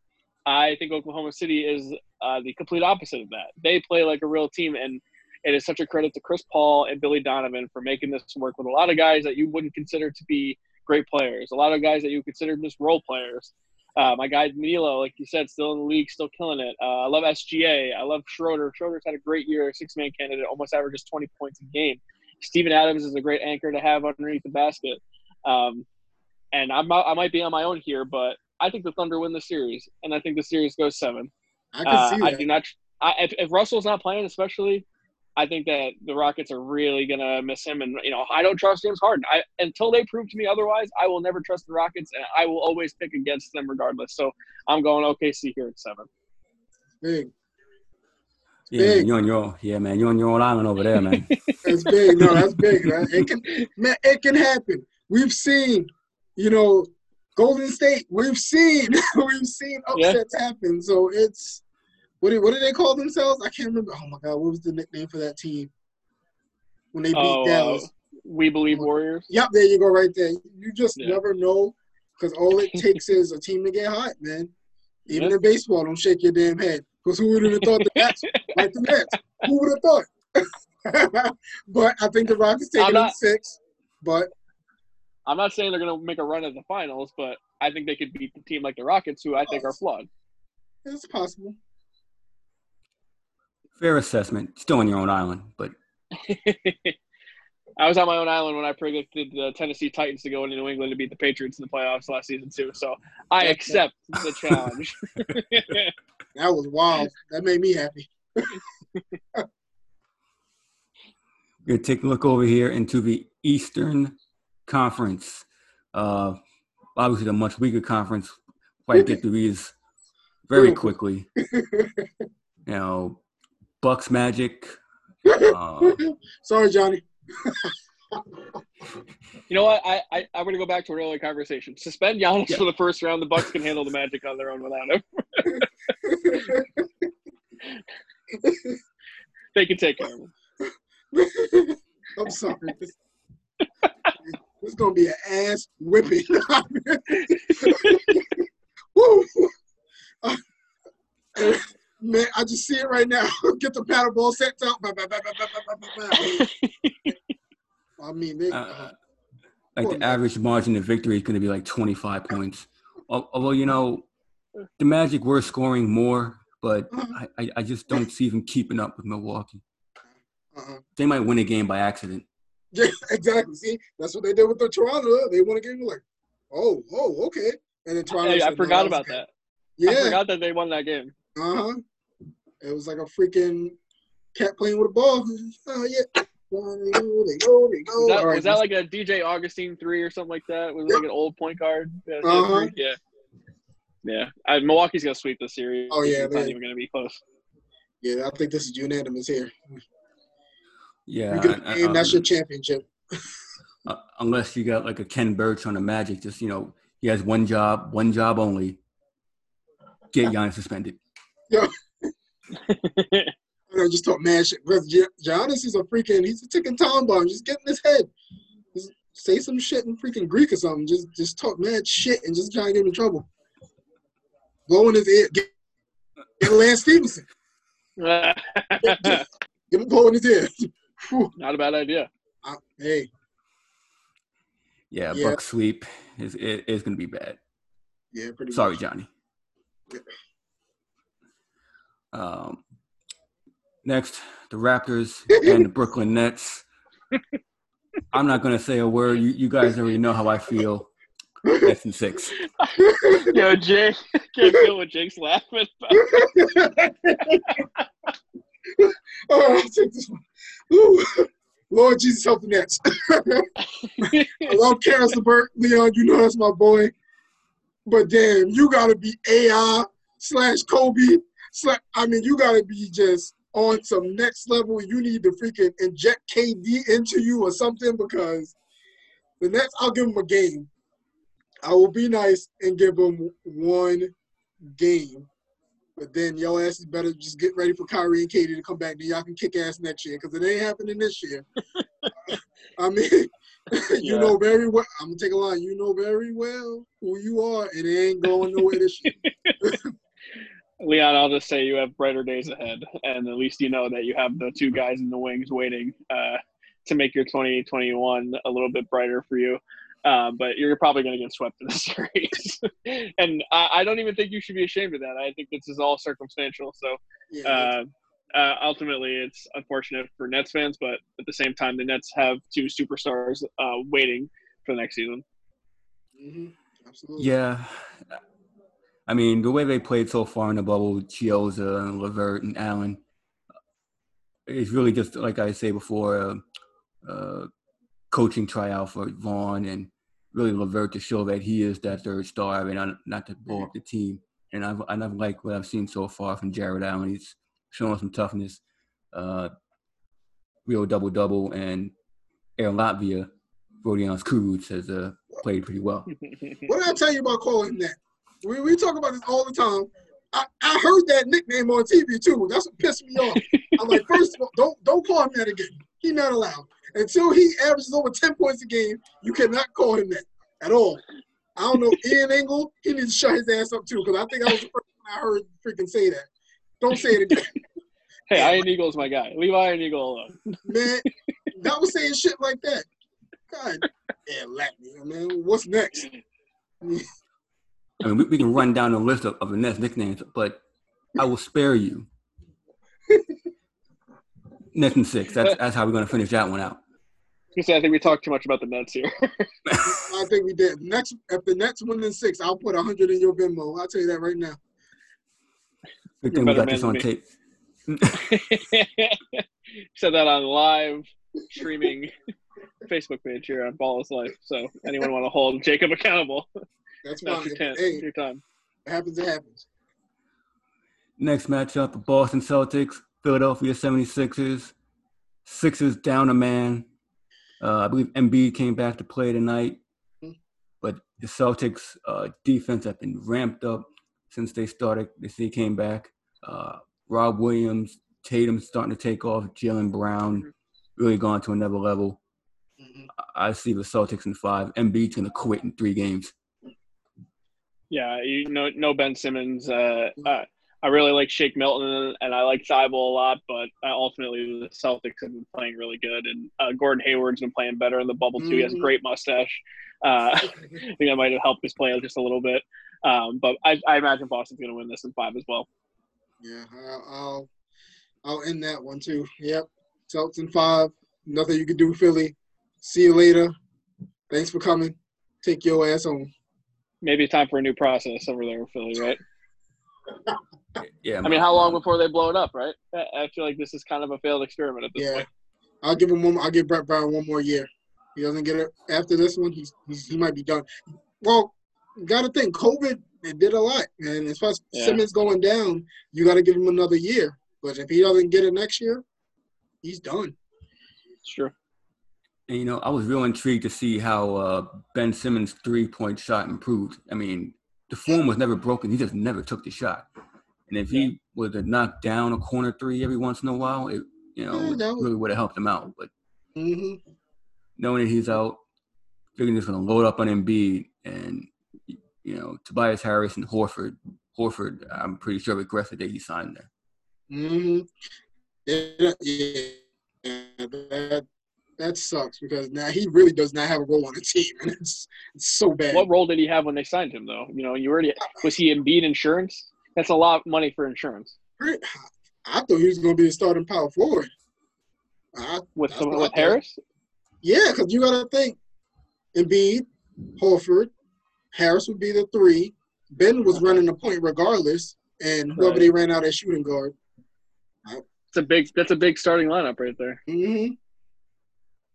I think Oklahoma City is uh, the complete opposite of that. They play like a real team, and it is such a credit to Chris Paul and Billy Donovan for making this work with a lot of guys that you wouldn't consider to be great players, a lot of guys that you consider just role players. Uh, my guy Milo, like you said, still in the league, still killing it. Uh, I love SGA. I love Schroeder. Schroeder's had a great year, six man candidate, almost averages 20 points a game. Steven Adams is a great anchor to have underneath the basket. Um, and I'm, I might be on my own here, but I think the Thunder win the series, and I think the series goes seven. I can uh, see that. I do not. I, if, if Russell's not playing, especially, I think that the Rockets are really gonna miss him, and you know I don't trust James Harden. I until they prove to me otherwise, I will never trust the Rockets, and I will always pick against them regardless. So I'm going OKC here at seven. Big. Yeah, big. you're on your yeah, man. You're on your own island over there, man. that's big. No, that's big. Man. It can, man, it can happen. We've seen, you know, Golden State. We've seen, we've seen upsets yeah. happen. So it's what did, what did they call themselves? I can't remember. Oh my god, what was the nickname for that team when they beat oh, Dallas? Uh, we believe Warriors. Yep, there you go, right there. You just yeah. never know because all it takes is a team to get hot, man. Even in baseball, don't shake your damn head. Because who would have thought the Nets like the Nets? Who would have thought? but I think the Rockets taking not, six. But I'm not saying they're going to make a run at the finals, but I think they could beat the team like the Rockets, who I think are flawed. It's possible. Fair assessment. Still on your own island, but. I was on my own island when I predicted the Tennessee Titans to go into New England to beat the Patriots in the playoffs last season too. So I accept the challenge. that was wild. That made me happy. We're gonna take a look over here into the Eastern Conference. Uh, obviously, a much weaker conference. Quite get through these very quickly. You know, Bucks Magic. Uh, Sorry, Johnny. you know what? I, I I'm gonna go back to an earlier conversation. Suspend Giannis yeah. for the first round. The Bucks can handle the Magic on their own without him. they can take care of him. I'm sorry. This, this is gonna be an ass whipping. Woo! Uh, Man, I just see it right now. Get the paddle ball set up. I mean, they, uh, like the average margin of victory is going to be like 25 points. Although, you know, the Magic were scoring more, but uh-huh. I, I just don't see them keeping up with Milwaukee. Uh-huh. They might win a game by accident. Yeah, exactly. See, that's what they did with the Toronto. They won a game like, oh, oh, okay. And then Toronto. Hey, I forgot about that. Yeah. I forgot that they won that game. Uh huh. It was like a freaking cat playing with a ball. Oh yeah. They go, they go. Was that, right, was that like a DJ Augustin three or something like that? Was it like an old point guard? Yeah. Uh-huh. Yeah. Yeah. I, Milwaukee's gonna sweep the series. Oh yeah, it's not even gonna be close. Yeah, I think this is unanimous here. Yeah, and that's your championship. uh, unless you got like a Ken Birch on the Magic, just you know, he has one job, one job only. Get Giannis suspended. Yeah. I just talk mad shit. Because Giannis is a freaking, he's a ticking time bomb. Just get in his head. Just say some shit in freaking Greek or something. Just just talk mad shit and just try to get him in trouble. Blow in his ear. Get, get Lance Stephenson. Give him a blow in his ear. Not a bad idea. Uh, hey, Yeah, Yeah. Buck sweep is it, it's gonna be bad. yeah, pretty Sorry, much. Johnny. Um, next, the Raptors and the Brooklyn Nets. I'm not gonna say a word. You, you guys already know how I feel. Nets and six. Yo, Jake, can't feel what Jake's laughing about. All right, take this one. Ooh. Lord Jesus, help the Nets. I love Caris LeVert, Leon. You know that's my boy. But damn, you gotta be AI slash Kobe. Slash, I mean, you gotta be just on some next level. You need to freaking inject KD into you or something because the Nets. I'll give them a game. I will be nice and give them one game. But then your ass is better just get ready for Kyrie and KD to come back. Then y'all can kick ass next year because it ain't happening this year. I mean, you Yeah. know very well. I'm gonna take a line. You know very well who you are, and it ain't going nowhere this year. Leon, I'll just say you have brighter days ahead, and at least you know that you have the two guys in the wings waiting uh, to make your 2021 a little bit brighter for you. Um, but you're probably going to get swept in the series, and I, I don't even think you should be ashamed of that. I think this is all circumstantial. So Yeah, uh, uh, ultimately, it's unfortunate for Nets fans, but at the same time, the Nets have two superstars uh, waiting for the next season. hmm absolutely. Yeah. I mean, the way they played so far in the bubble, Chiozza and Levert and Allen, it's really just like I say before, uh, coaching tryout for Vaughn and really Levert to show that he is that third star. I mean, not, to blow up the team. And I've and I've liked what I've seen so far from Jarrett Allen. He's showing some toughness, uh, real double double, and Air Latvia, Rodion Kuruc has uh, played pretty well. What did I tell you about calling that? We, we talk about this all the time. I, I heard that nickname on TV too. That's what pissed me off. I'm like, first of all, don't don't call him that again. He's not allowed. Until he averages over 10 points a game, you cannot call him that at all. I don't know. Ian Eagle, he needs to shut his ass up too, because I think I was the first one I heard freaking say that. Don't say it again. hey, Iron Eagle's my guy. Leave Iron Eagle alone. Man, that was saying shit like that. God damn Latvia, man. What's next? I mean, we, we can run down the list of, of the Nets nicknames, but I will spare you. Nets and six. That's that's how we're gonna finish that one out. You say I think we talked too much about the Nets here. I think we did. Next, if the Nets win in six, I'll put hundred in your Venmo. I'll tell you that right now. Good thing we got this on than tape. Said that on live streaming Facebook page here on Ball's Life. So anyone want to hold Jacob accountable? That's That's fine. your, ten, Hey, your time. it happens. It happens. Next matchup: Boston Celtics, Philadelphia 76ers. Sixers down a man. Uh, I believe Embiid came back to play tonight, but the Celtics' uh, defense has been ramped up since they started. Since he came back, uh, Rob Williams, Tatum starting to take off. Jaylen Brown really gone to another level. Mhm. I see the Celtics in five. Embiid's gonna quit in three games. Yeah, you know, no Ben Simmons. Uh, uh, I really like Shake Milton and I like Thybulle a lot, but ultimately the Celtics have been playing really good, and uh, Gordon Hayward's been playing better in the bubble too. He has a Mhm. great mustache. Uh, I think that might have helped his play just a little bit. Um, but I, I imagine Boston's going to win this in five as well. Yeah, I'll I'll end that one too. Yep. Celtics in five. Nothing you can do, Philly. See you later. Thanks for coming. Take your ass home. Maybe it's time for a new process over there in Philly, right? Yeah, I mean, how long before they blow it up, right? I I feel like this is kind of a failed experiment at this Yeah. point. I'll give him one. I'll give Brett Brown one more year. He doesn't get it after this one. He's, he's he might be done. Well, got to think COVID it did a lot, and as far as Yeah. Simmons going down, you got to give him another year. But if he doesn't get it next year, he's done. It's true. And, you know, I was real intrigued to see how uh, Ben Simmons' three-point shot improved. I mean, the form was never broken; he just never took the shot. And if he would have knocked down a corner three every once in a while, it you know was- really would have helped him out. But hmm knowing that he's out, figuring he's going to load up on Embiid and you know Tobias Harris and Horford. Horford, I'm pretty sure regretted that he signed there. Mm-hmm. Yeah, yeah, that that sucks because now he really does not have a role on the team, and it's it's so bad. What role did he have when they signed him, though? You know, you already was he Embiid insurance? That's a lot of money for insurance. I thought he was going to be a starting power forward. I, with some, with Harris? Yeah, because you got to think Embiid, Horford, Harris would be the three. Ben was running the point regardless, and whoever right. they ran out at shooting guard. It's a big. That's a big starting lineup right there. Mm-hmm.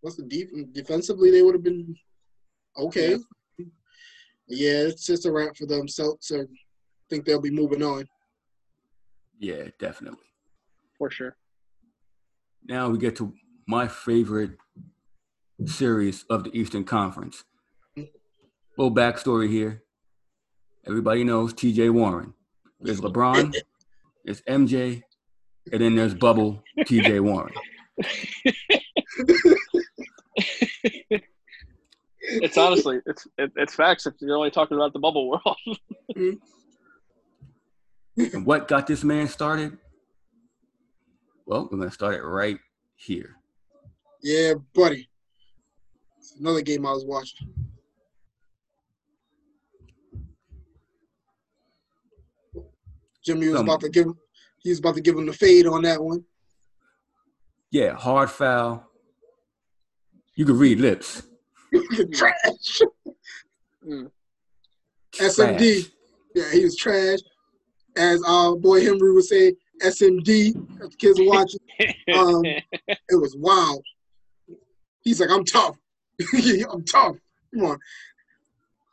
What's the deep defensively? They would have been okay. Yeah. yeah, it's just a wrap for them. So, so think they'll be moving on. Yeah, definitely. For sure. Now we get to my favorite series of the Eastern Conference. Little backstory here. Everybody knows TJ Warren. There's LeBron, there's MJ, and then there's Bubble TJ Warren. it's honestly, it's it, it's facts if you're only talking about the bubble world. Mm-hmm. and what got this man started? Well, we're gonna start it right here. Yeah, buddy. It's another game I was watching. Jimmy was about to give him, he was about to give him the fade on that one. Yeah, hard foul. You could read lips. trash. Mm. SMD. Yeah, he was trash. As our boy Henry would say, SMD. The kids are watching. Um, it was wild. He's like, I'm tough. I'm tough. Come on.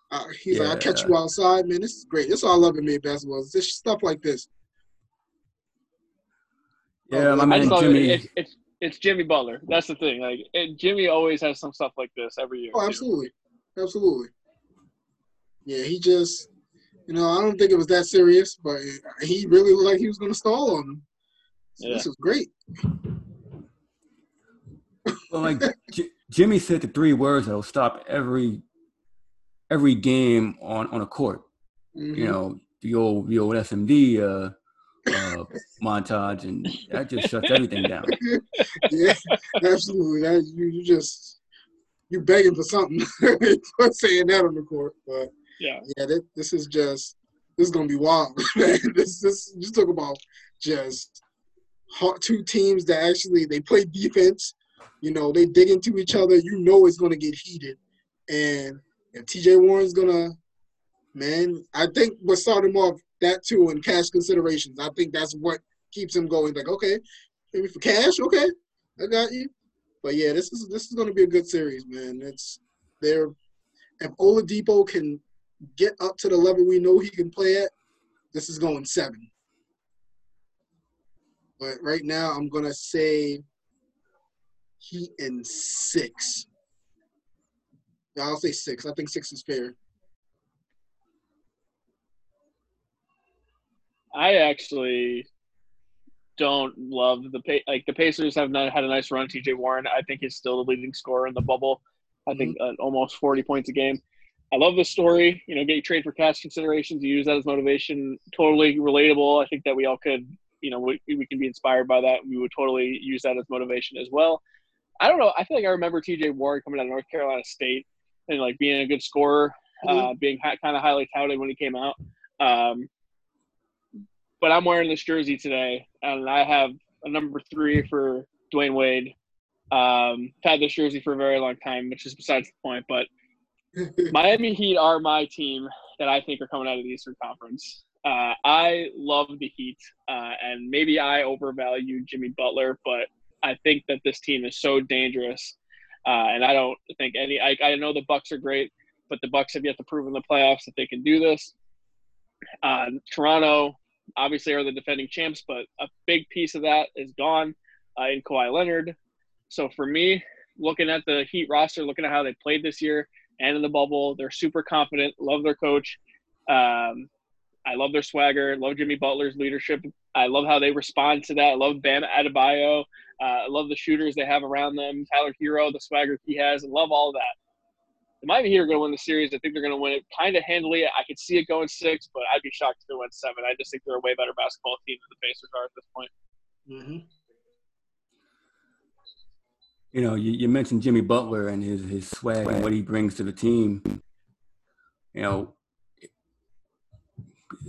Uh, he's yeah. like, I'll catch you outside, man. This is great. This is all I love in me basketball. It's just stuff like this. Yeah, my man Jimmy. It's, it's, it's, Jimmy Butler. That's the thing. Like it, Jimmy always has some stuff like this every year. Oh, absolutely, absolutely. Yeah, he just, you know, I don't think it was that serious, but he really looked like he was going to stall on him. So yeah. This was great. Well, like J- Jimmy said the three words that'll stop every every game on on a court. Mm-hmm. You know, the old the old SMD uh, uh, montage, and that just shuts everything down. yeah, absolutely. That you, you just you begging for something for saying that on the court, but yeah, yeah. That, this is just this is gonna be wild. this this you talk about just two teams that actually they play defense. You know, they dig into each other. You know, it's gonna get heated, and if TJ Warren's gonna, man, I think we'll start him off that too and cash considerations. I think that's what keeps him going. Like, okay, maybe for cash, okay, I got you. But yeah, this is this is gonna be a good series, man. It's there. If Oladipo can get up to the level we know he can play at, this is going seven. But right now, I'm gonna say Heat in six. I'll say six. I think six is fair. I actually don't love the. Like the Pacers have not had a nice run. T.J. Warren, I think, is still the leading scorer in the bubble. I think uh, almost forty points a game. I love the story. You know, get trade for cash considerations. You use that as motivation. Totally relatable. I think that we all could. You know, we, we can be inspired by that. We would totally use that as motivation as well. I don't know. I feel like I remember T.J. Warren coming out of North Carolina State and like being a good scorer, mm-hmm. uh, being kind of highly touted when he came out. Um, but I'm wearing this jersey today, and I have a number three for Dwyane Wade. Um, had this jersey for a very long time, which is besides the point. But Miami Heat are my team that I think are coming out of the Eastern Conference. Uh, I love the Heat, uh, and maybe I overvalue Jimmy Butler, but I think that this team is so dangerous uh, and I don't think any. I, I know the Bucks are great, but the Bucks have yet to prove in the playoffs that they can do this. Uh, Toronto obviously are the defending champs, but a big piece of that is gone uh, in Kawhi Leonard. So for me, looking at the Heat roster, looking at how they played this year and in the bubble, they're super confident. Love their coach. Um, I love their swagger. Love Jimmy Butler's leadership. I love how they respond to that. I love Bam Adebayo. Uh, I love the shooters they have around them. Tyler Herro, the swagger he has. I love all that. The Miami Heat are going to win the series. I think they're going to win it kind of handily. I could see it going six, but I'd be shocked if they went seven. I just think they're a way better basketball team than the Pacers are at this point. hmm You know, you, you mentioned Jimmy Butler and his his swag and what he brings to the team. You know,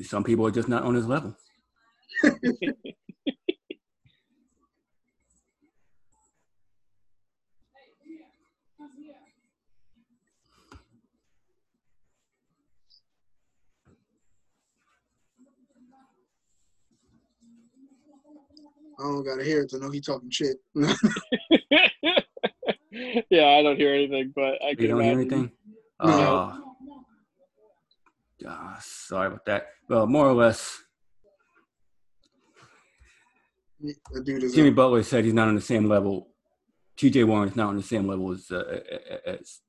some people are just not on his level. I don't gotta hear it to know he talking shit. yeah, I don't hear anything, but I can You don't hear imagine. anything? No. Uh, ah, sorry about that. Well, more or less, the dude is. Jimmy Butler said he's not on the same level. T.J. Warren's not on the same level as, uh, as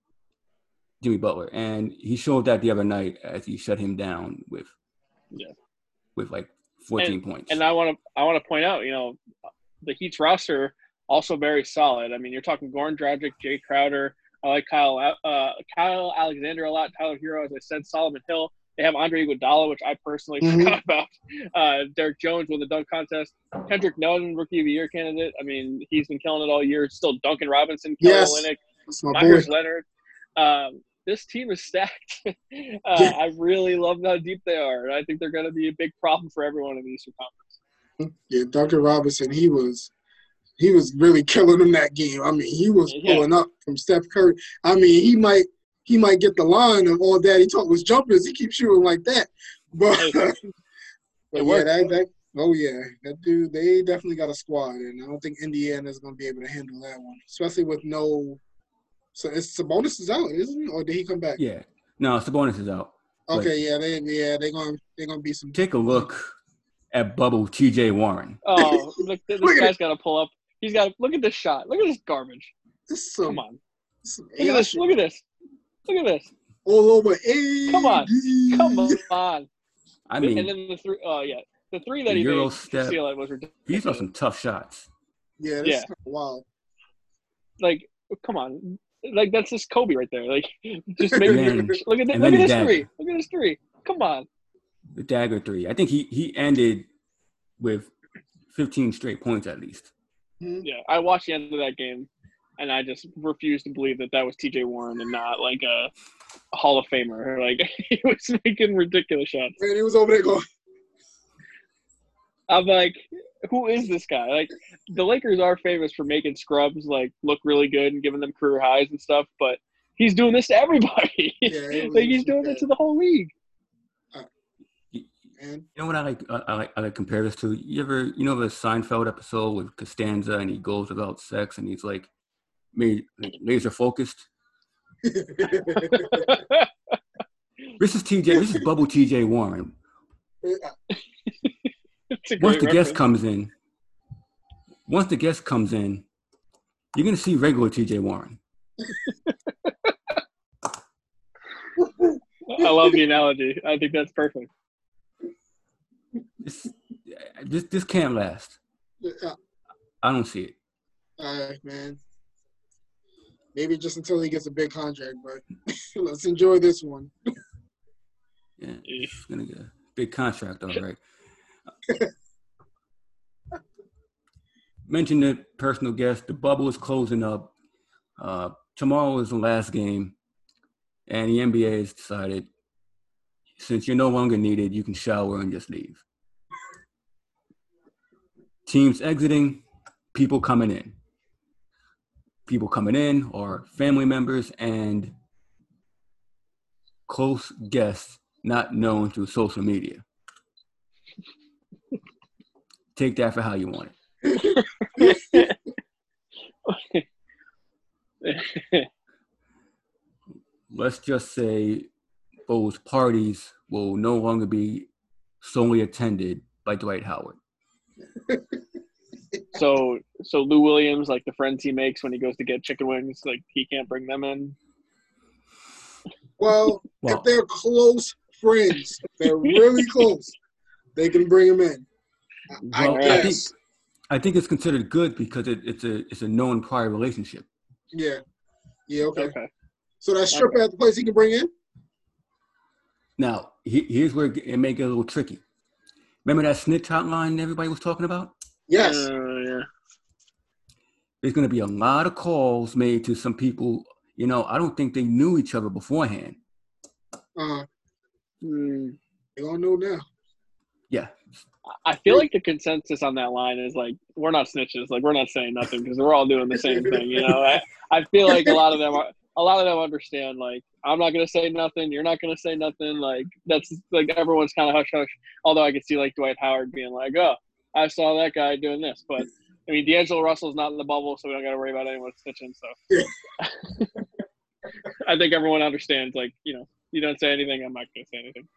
Jimmy Butler, and he showed that the other night as he shut him down with, Yeah. with like 14 points. And I want to I want to point out, you know, the Heat's roster also very solid. I mean, you're talking Goran Dragic, Jae Crowder. I like Kyle uh, Kyle Alexander a lot. Tyler Herro, as I said, Solomon Hill. They have Andre Iguodala, which I personally Mhm. forgot about. Uh, Derrick Jones won the dunk contest. Kendrick Nunn, Rookie of the Year candidate. I mean, he's been killing it all year. Still Duncan Robinson, Kelly Yes. Olynyk, That's my boy. Leonard. Um, this team is stacked. uh, Yeah. I really love how deep they are, and I think they're going to be a big problem for everyone in the Eastern Conference. Yeah, Dr. Robinson, he was he was really killing them that game. I mean, he was Yeah. pulling up from Steph Curry. I mean, he might he might get the line of all that he taught was jumpers. He keeps shooting like that. But, Hey, but yeah, that, that oh yeah, that dude they definitely got a squad, and I don't think Indiana's gonna be able to handle that one, especially with no. So it's Sabonis is out, isn't it? Or did he come back? yeah, no, Sabonis is out. Okay, yeah, they yeah they're gonna they're gonna be some. Take a look at bubble T.J. Warren. Oh, look, this Look guy's got to pull up. He's got look at this shot. Look at this garbage. This some, Come on. some Look at this. Look at this. Look at this. all over. AD. Come on. Come on. I mean and then the three. Oh yeah, the three that the he Euro made step. to seal it was ridiculous. these are some tough shots. Yeah, this Yeah. is kind of wild. Like, come on. Like that's just Kobe right there. Like, just make Man. look at this, look at this dagger. three. Look at this three. Come on. The dagger three. I think he he ended with 15 straight points at least. Mhm. Yeah, I watched the end of that game, and I just refused to believe that that was T.J. Warren and not like a, a Hall of Famer. Like he was making ridiculous shots. Man, he was over there going. I'm like, who is this guy? Like, the Lakers are famous for making scrubs like look really good and giving them career highs and stuff, but he's doing this to everybody. Yeah, like he's doing it to the whole league. Uh, you know what I like? I, I like I like compare this to. You ever you know the Seinfeld episode with Costanza and he goes about sex and he's like, made like, laser focused. This is TJ. This is Bubble TJ Warren. Uh, It's a Once great the guest comes in, once the guest comes in, you're gonna see regular TJ Warren. I love the analogy. I think that's perfect. This this this can't last. uh, I don't see it. all right, man. Maybe just until he gets a big contract, but let's enjoy this one. Yeah, it's gonna get a big contract, all right. Mentioned the personal guest. The bubble is closing up. Uh, tomorrow is the last game, and the NBA has decided since you're no longer needed, you can shower and just leave. Teams exiting, people coming in. People coming in are family members and close guests not known through social media. Take that for how you want it. Let's just say those parties will no longer be solely attended by Dwight Howard. so, so Lou Williams, like the friends he makes when he goes to get chicken wings, like he can't bring them in. Well, Well, if they're close friends, if they're really close, they can bring him in. I, well, I I think. I think it's considered good because it, it's a it's a known prior relationship. Yeah. Yeah. Okay. Okay. So that stripper at the place he can bring in. Now, he, here's where it may get a little tricky. Remember that snitch hotline everybody was talking about? Yes. Uh, yeah. There's going to be a lot of calls made to some people. You know, I don't think they knew each other beforehand. Uh, Hmm. they all know now. Yeah, I feel like the consensus on that line is like we're not snitches, like we're not saying nothing because we're all doing the same thing. You know, I, I feel like a lot of them are a lot of them understand. Like I'm not gonna say nothing, you're not gonna say nothing. Like that's like everyone's kind of hush hush. Although I could see like Dwight Howard being like, oh, I saw that guy doing this, but I mean D'Angelo Russell's not in the bubble, so we don't got to worry about anyone snitching. So I think everyone understands. Like you know, you don't say anything, I'm not gonna say anything.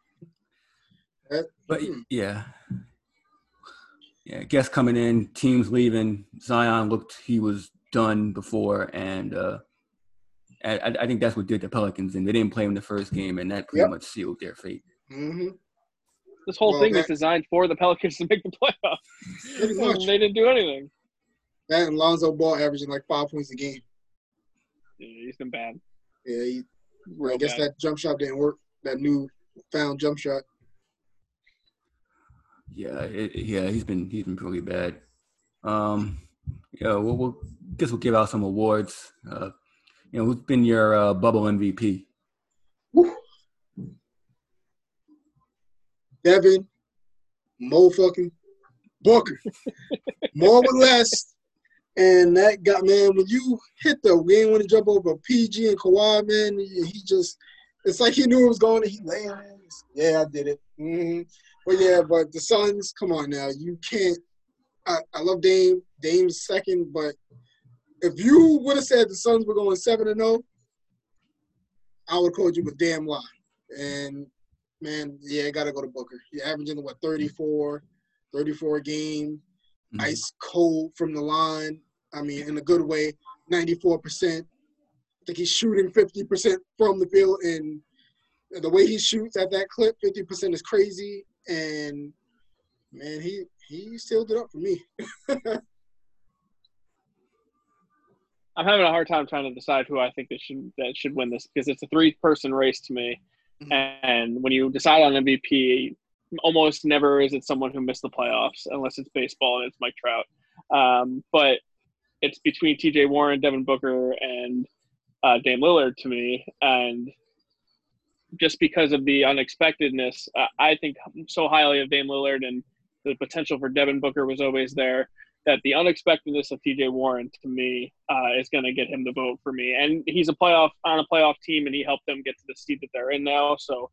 but Hmm. yeah, yeah. Guests coming in, teams leaving. Zion looked he was done before, and uh, I, I- I think that's what did the Pelicans, and they didn't play him the first game, and that pretty Yep. much sealed their fate. hmm This whole Well, thing that- was designed for the Pelicans to make the playoffs. Much. they didn't do anything. That and Lonzo Ball averaging like five points a game. Yeah, he's been bad. Yeah, he, I guess bad. that jump shot didn't work. That new found jump shot. Yeah, it, yeah, he's been he's been pretty bad. Um, yeah, we'll, we'll guess we'll give out some awards. Uh, you know, who's been your uh, bubble MVP? Woo. Devin, Mo fucking Booker. More or less. And that got man, when you hit the game when to jump over PG and Kawhi, man, he, just it's like he knew it was going to he laying. Yeah, I did it. hmm But yeah, but the Suns, come on now. You can't I, I love Dame. Dame's second, but if you would have said the Suns were going seven and zero, I would have called you a damn lie. And man, yeah, gotta go to Booker. He's averaging what 34, 34 a game, Mhm. ice cold from the line. I mean, in a good way, 94%. I think he's shooting 50% from the field, and the way he shoots at that clip, 50% is crazy. And man, he he sealed it up for me. I'm having a hard time trying to decide who I think that should that should win this because it's a three person race to me. Mhm. And when you decide on MVP, almost never is it someone who missed the playoffs unless it's baseball and it's Mike Trout. Um, but it's between T.J. Warren, Devin Booker, and uh, Dame Lillard to me. And just because of the unexpectedness, uh, I think so highly of Dame Lillard and the potential for Devin Booker was always there that the unexpectedness of TJ Warren to me uh, is going to get him the vote for me. And he's a playoff on a playoff team, and he helped them get to the seat that they're in now. So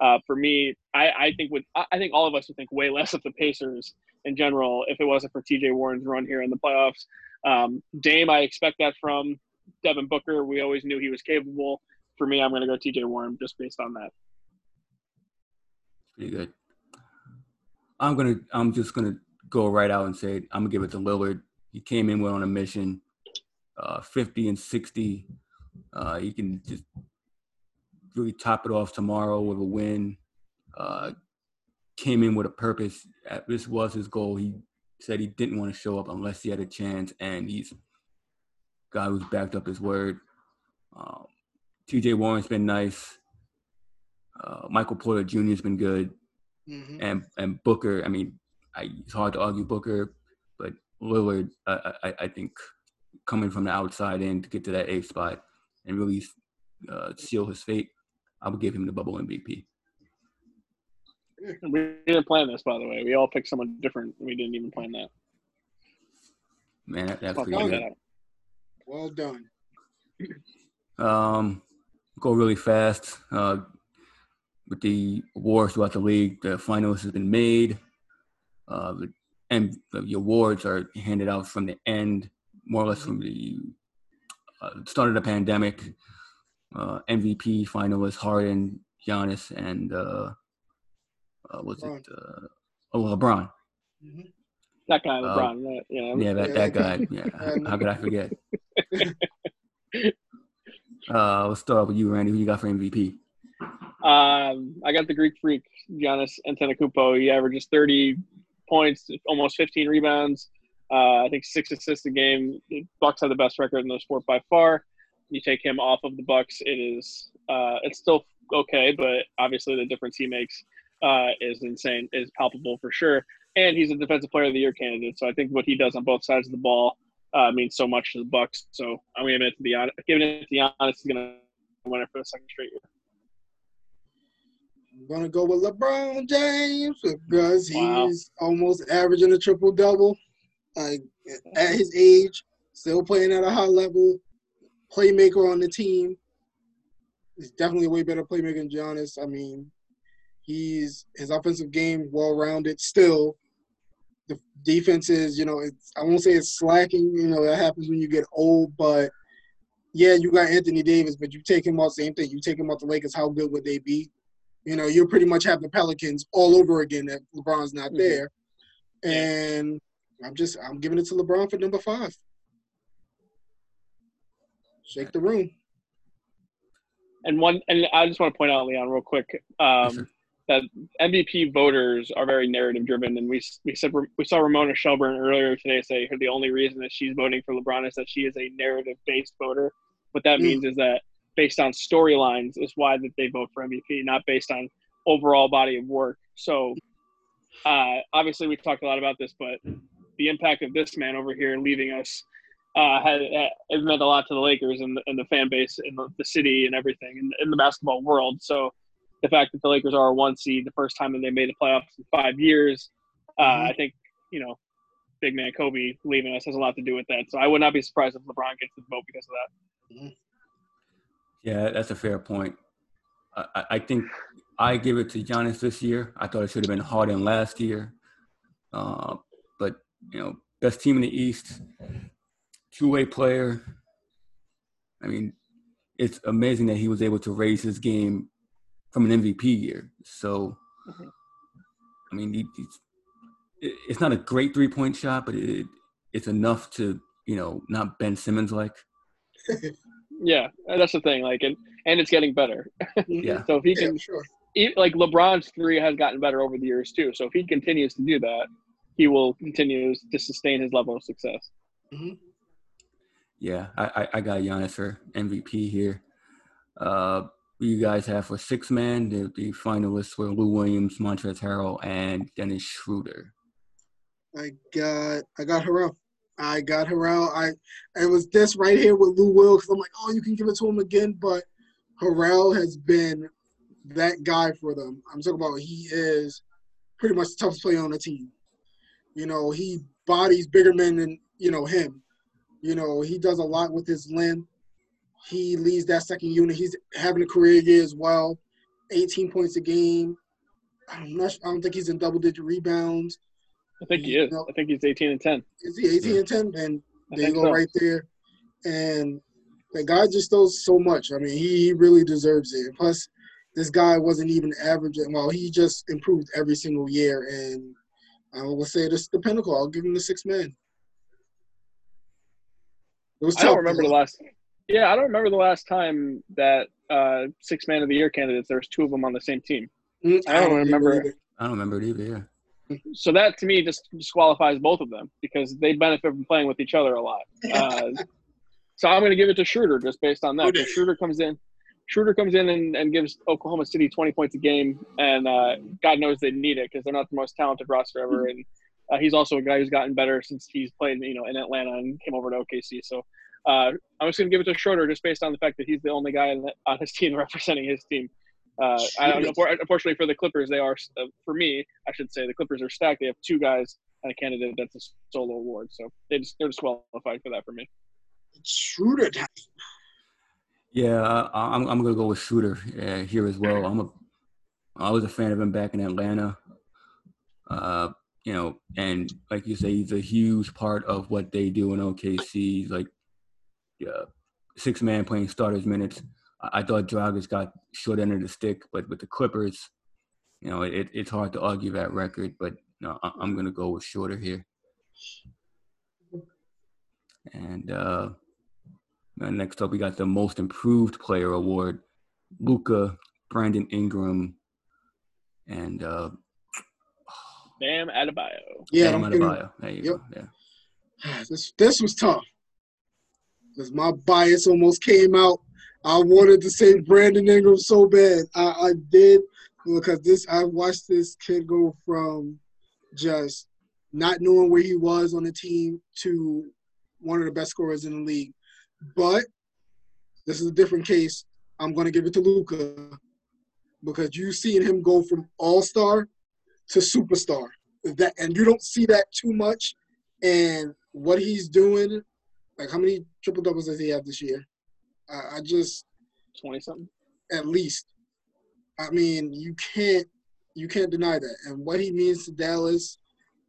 uh, for me, I, I think would I think all of us would think way less of the Pacers in general if it wasn't for TJ Warren's run here in the playoffs. Um, Dame, I expect that from Devin Booker. We always knew he was capable. For me, I'm going to go TJ Warren just based on that. Pretty good. I'm gonna. I'm just gonna go right out and say I'm gonna give it to Lillard. He came in with on a mission, uh, 50 and 60. Uh, he can just really top it off tomorrow with a win. Uh, came in with a purpose. Uh, This was his goal. He said he didn't want to show up unless he had a chance, and he's guy who's backed up his word. Um, T.J. Warren's been nice. Uh, Michael Porter Jr. has been good Mhm. and and Booker. I mean, I, it's hard to argue Booker, but Lillard, I, I, I think, coming from the outside in to get to that eighth spot and really uh, seal his fate, I would give him the bubble MVP. We didn't plan this, by the way. We all picked someone different. We didn't even plan that. Man, that, that's I'll pretty good. that. Well done. Um, go really fast. Uh, with the awards throughout the league, the finalists has been made. Uh, and the awards are handed out from the end, more or less from the uh, start of the pandemic. Uh, MVP finalists Harden, Giannis, and uh, uh, was it uh, oh LeBron? Mhm. That guy, Uh, LeBron. that, you know, Yeah, that, that guy. Yeah, how, how could I forget? Uh, let's start with you, Randy. Who you got for MVP? Um, I got the Greek freak, Giannis Antetokounmpo. He averages 30 points, almost 15 rebounds. Uh, I think six assists a game. The Bucks have the best record in the sport by far. You take him off of the Bucks, it is uh, it's still okay, but obviously the difference he makes uh, is insane, is palpable for sure. and he's a defensive player of the year candidate. So I think what he does on both sides of the ball uh, means so much to the Bucks. So I'm giving it to the giving it to the Giannis. He's gonna win it for the second straight year. I'm gonna go with LeBron James because Wow. he's almost averaging a triple double. Like at his age, still playing at a high level, playmaker on the team. He's definitely a way better playmaker than Giannis. I mean, he's his offensive game well rounded still. The defense is, you know, it's I won't say it's slacking, you know, that happens when you get old, but yeah, you got Anthony Davis, but you take him out, same thing. You take him out the Lakers, how good would they be? You know, you pretty much have the Pelicans all over again if LeBron's not Mhm. there. And I'm just I'm giving it to LeBron for number five. Shake the room. And one, and I just want to point out, Leon, real quick, Yes, um, sir. That MVP voters are very narrative driven, and we we said we saw Ramona Shelburne earlier today say her the only reason that she's voting for LeBron is that she is a narrative based voter. What that Mm. means is that based on storylines is why that they vote for MVP, not based on overall body of work. So uh, obviously we've talked a lot about this, but the impact of this man over here leaving us uh, had it meant a lot to the Lakers and the, and the fan base and the, the city and everything in, in the basketball world. So the fact that the Lakers are a one seed, the first time that they made the playoffs in five years, uh, Mhm. I think you know, big man Kobe leaving us has a lot to do with that. So I would not be surprised if LeBron gets the vote because of that. Yeah, that's a fair point. I, I- I think I give it to Giannis this year. I thought it should have been Harden last year. Uh, but, you know, best team in the East, two way player. I mean, it's amazing that he was able to raise his game from an MVP year. So, Mhm. I mean, he, he's, it's not a great three point shot, but it, it's enough to, you know, not Ben Simmons like. Yeah, that's the thing. Like, and and it's getting better. Yeah. So if he Yeah, can, sure. he, like LeBron's three has gotten better over the years too. So if he continues to do that, he will continue to sustain his level of success. Yeah, I, I, I got Giannis for MVP here. Uh, who you guys have for six man? The, the finalists were Lou Williams, Montrezl Harrell, and Dennis Schroeder. I got I got Harrell. I got Harrell. I it was this right here with Lou Will because I'm like, oh, you can give it to him again, but Harrell has been that guy for them. I'm talking about he is pretty much the toughest player on the team. You know, he bodies bigger men than you know him. You know, he does a lot with his limb. He leads that second unit. He's having a career year as well. 18 points a game. I'm not. I don't think he's in double digit rebounds. I think he is. I think he's 18 and 10. Is he 18 Yeah. and 10? And I there you think go, so. right there. And the guy just does so much. I mean, he, he really deserves it. Plus, this guy wasn't even averaging. Well, he just improved every single year. And I will say this is the pinnacle. I'll give him the six man. It was I don't remember the last. Yeah, I don't remember the last time that uh, six man of the year candidates. There was two of them on the same team. Mm, I don't remember. I don't remember it either. Yeah. So that to me just disqualifies both of them because they benefit from playing with each other a lot. Uh, so I'm going to give it to Schroeder just based on that. Okay. Because Schroeder comes in, Schroeder comes in and, and gives Oklahoma City 20 points a game, and uh, God knows they need it because they're not the most talented roster ever. And uh, he's also a guy who's gotten better since he's played, you know, in Atlanta and came over to OKC. So uh, I'm just going to give it to Schroeder just based on the fact that he's the only guy in the, on his team representing his team. Uh, I don't know. Unfortunately for the Clippers, they are uh, for me. I should say the Clippers are stacked. They have two guys and a candidate that's a solo award, so they just they're disqualified for that for me. Schroeder. Yeah, I, I'm I'm gonna go with Schroeder uh, here as well. I'm a I was a fan of him back in Atlanta. Uh, you know, and like you say, he's a huge part of what they do in OKC. He's like, yeah, six man playing starters minutes. I, I thought Dragic got short end of the stick, but with the Clippers, you know, it, it's hard to argue that record. But no, I, I'm gonna go with Schroeder here. And uh, next up, we got the Most Improved Player Award: Luka, Brandon Ingram, and uh, Bam Adebayo. Yeah, Bam Adebayo. There you go. Yeah. this this was tough because my bias almost came out. I wanted to say Brandon Ingram so bad. I, I did because this I watched this kid go from just not knowing where he was on the team to one of the best scorers in the league. But this is a different case. I'm to give it to Luka because you've seen him go from all star to superstar. That and you don't see that too much. And what he's doing, like how many triple doubles does he have this year? I, I just twenty something at least. I mean, you can't you can't deny that. And what he means to Dallas,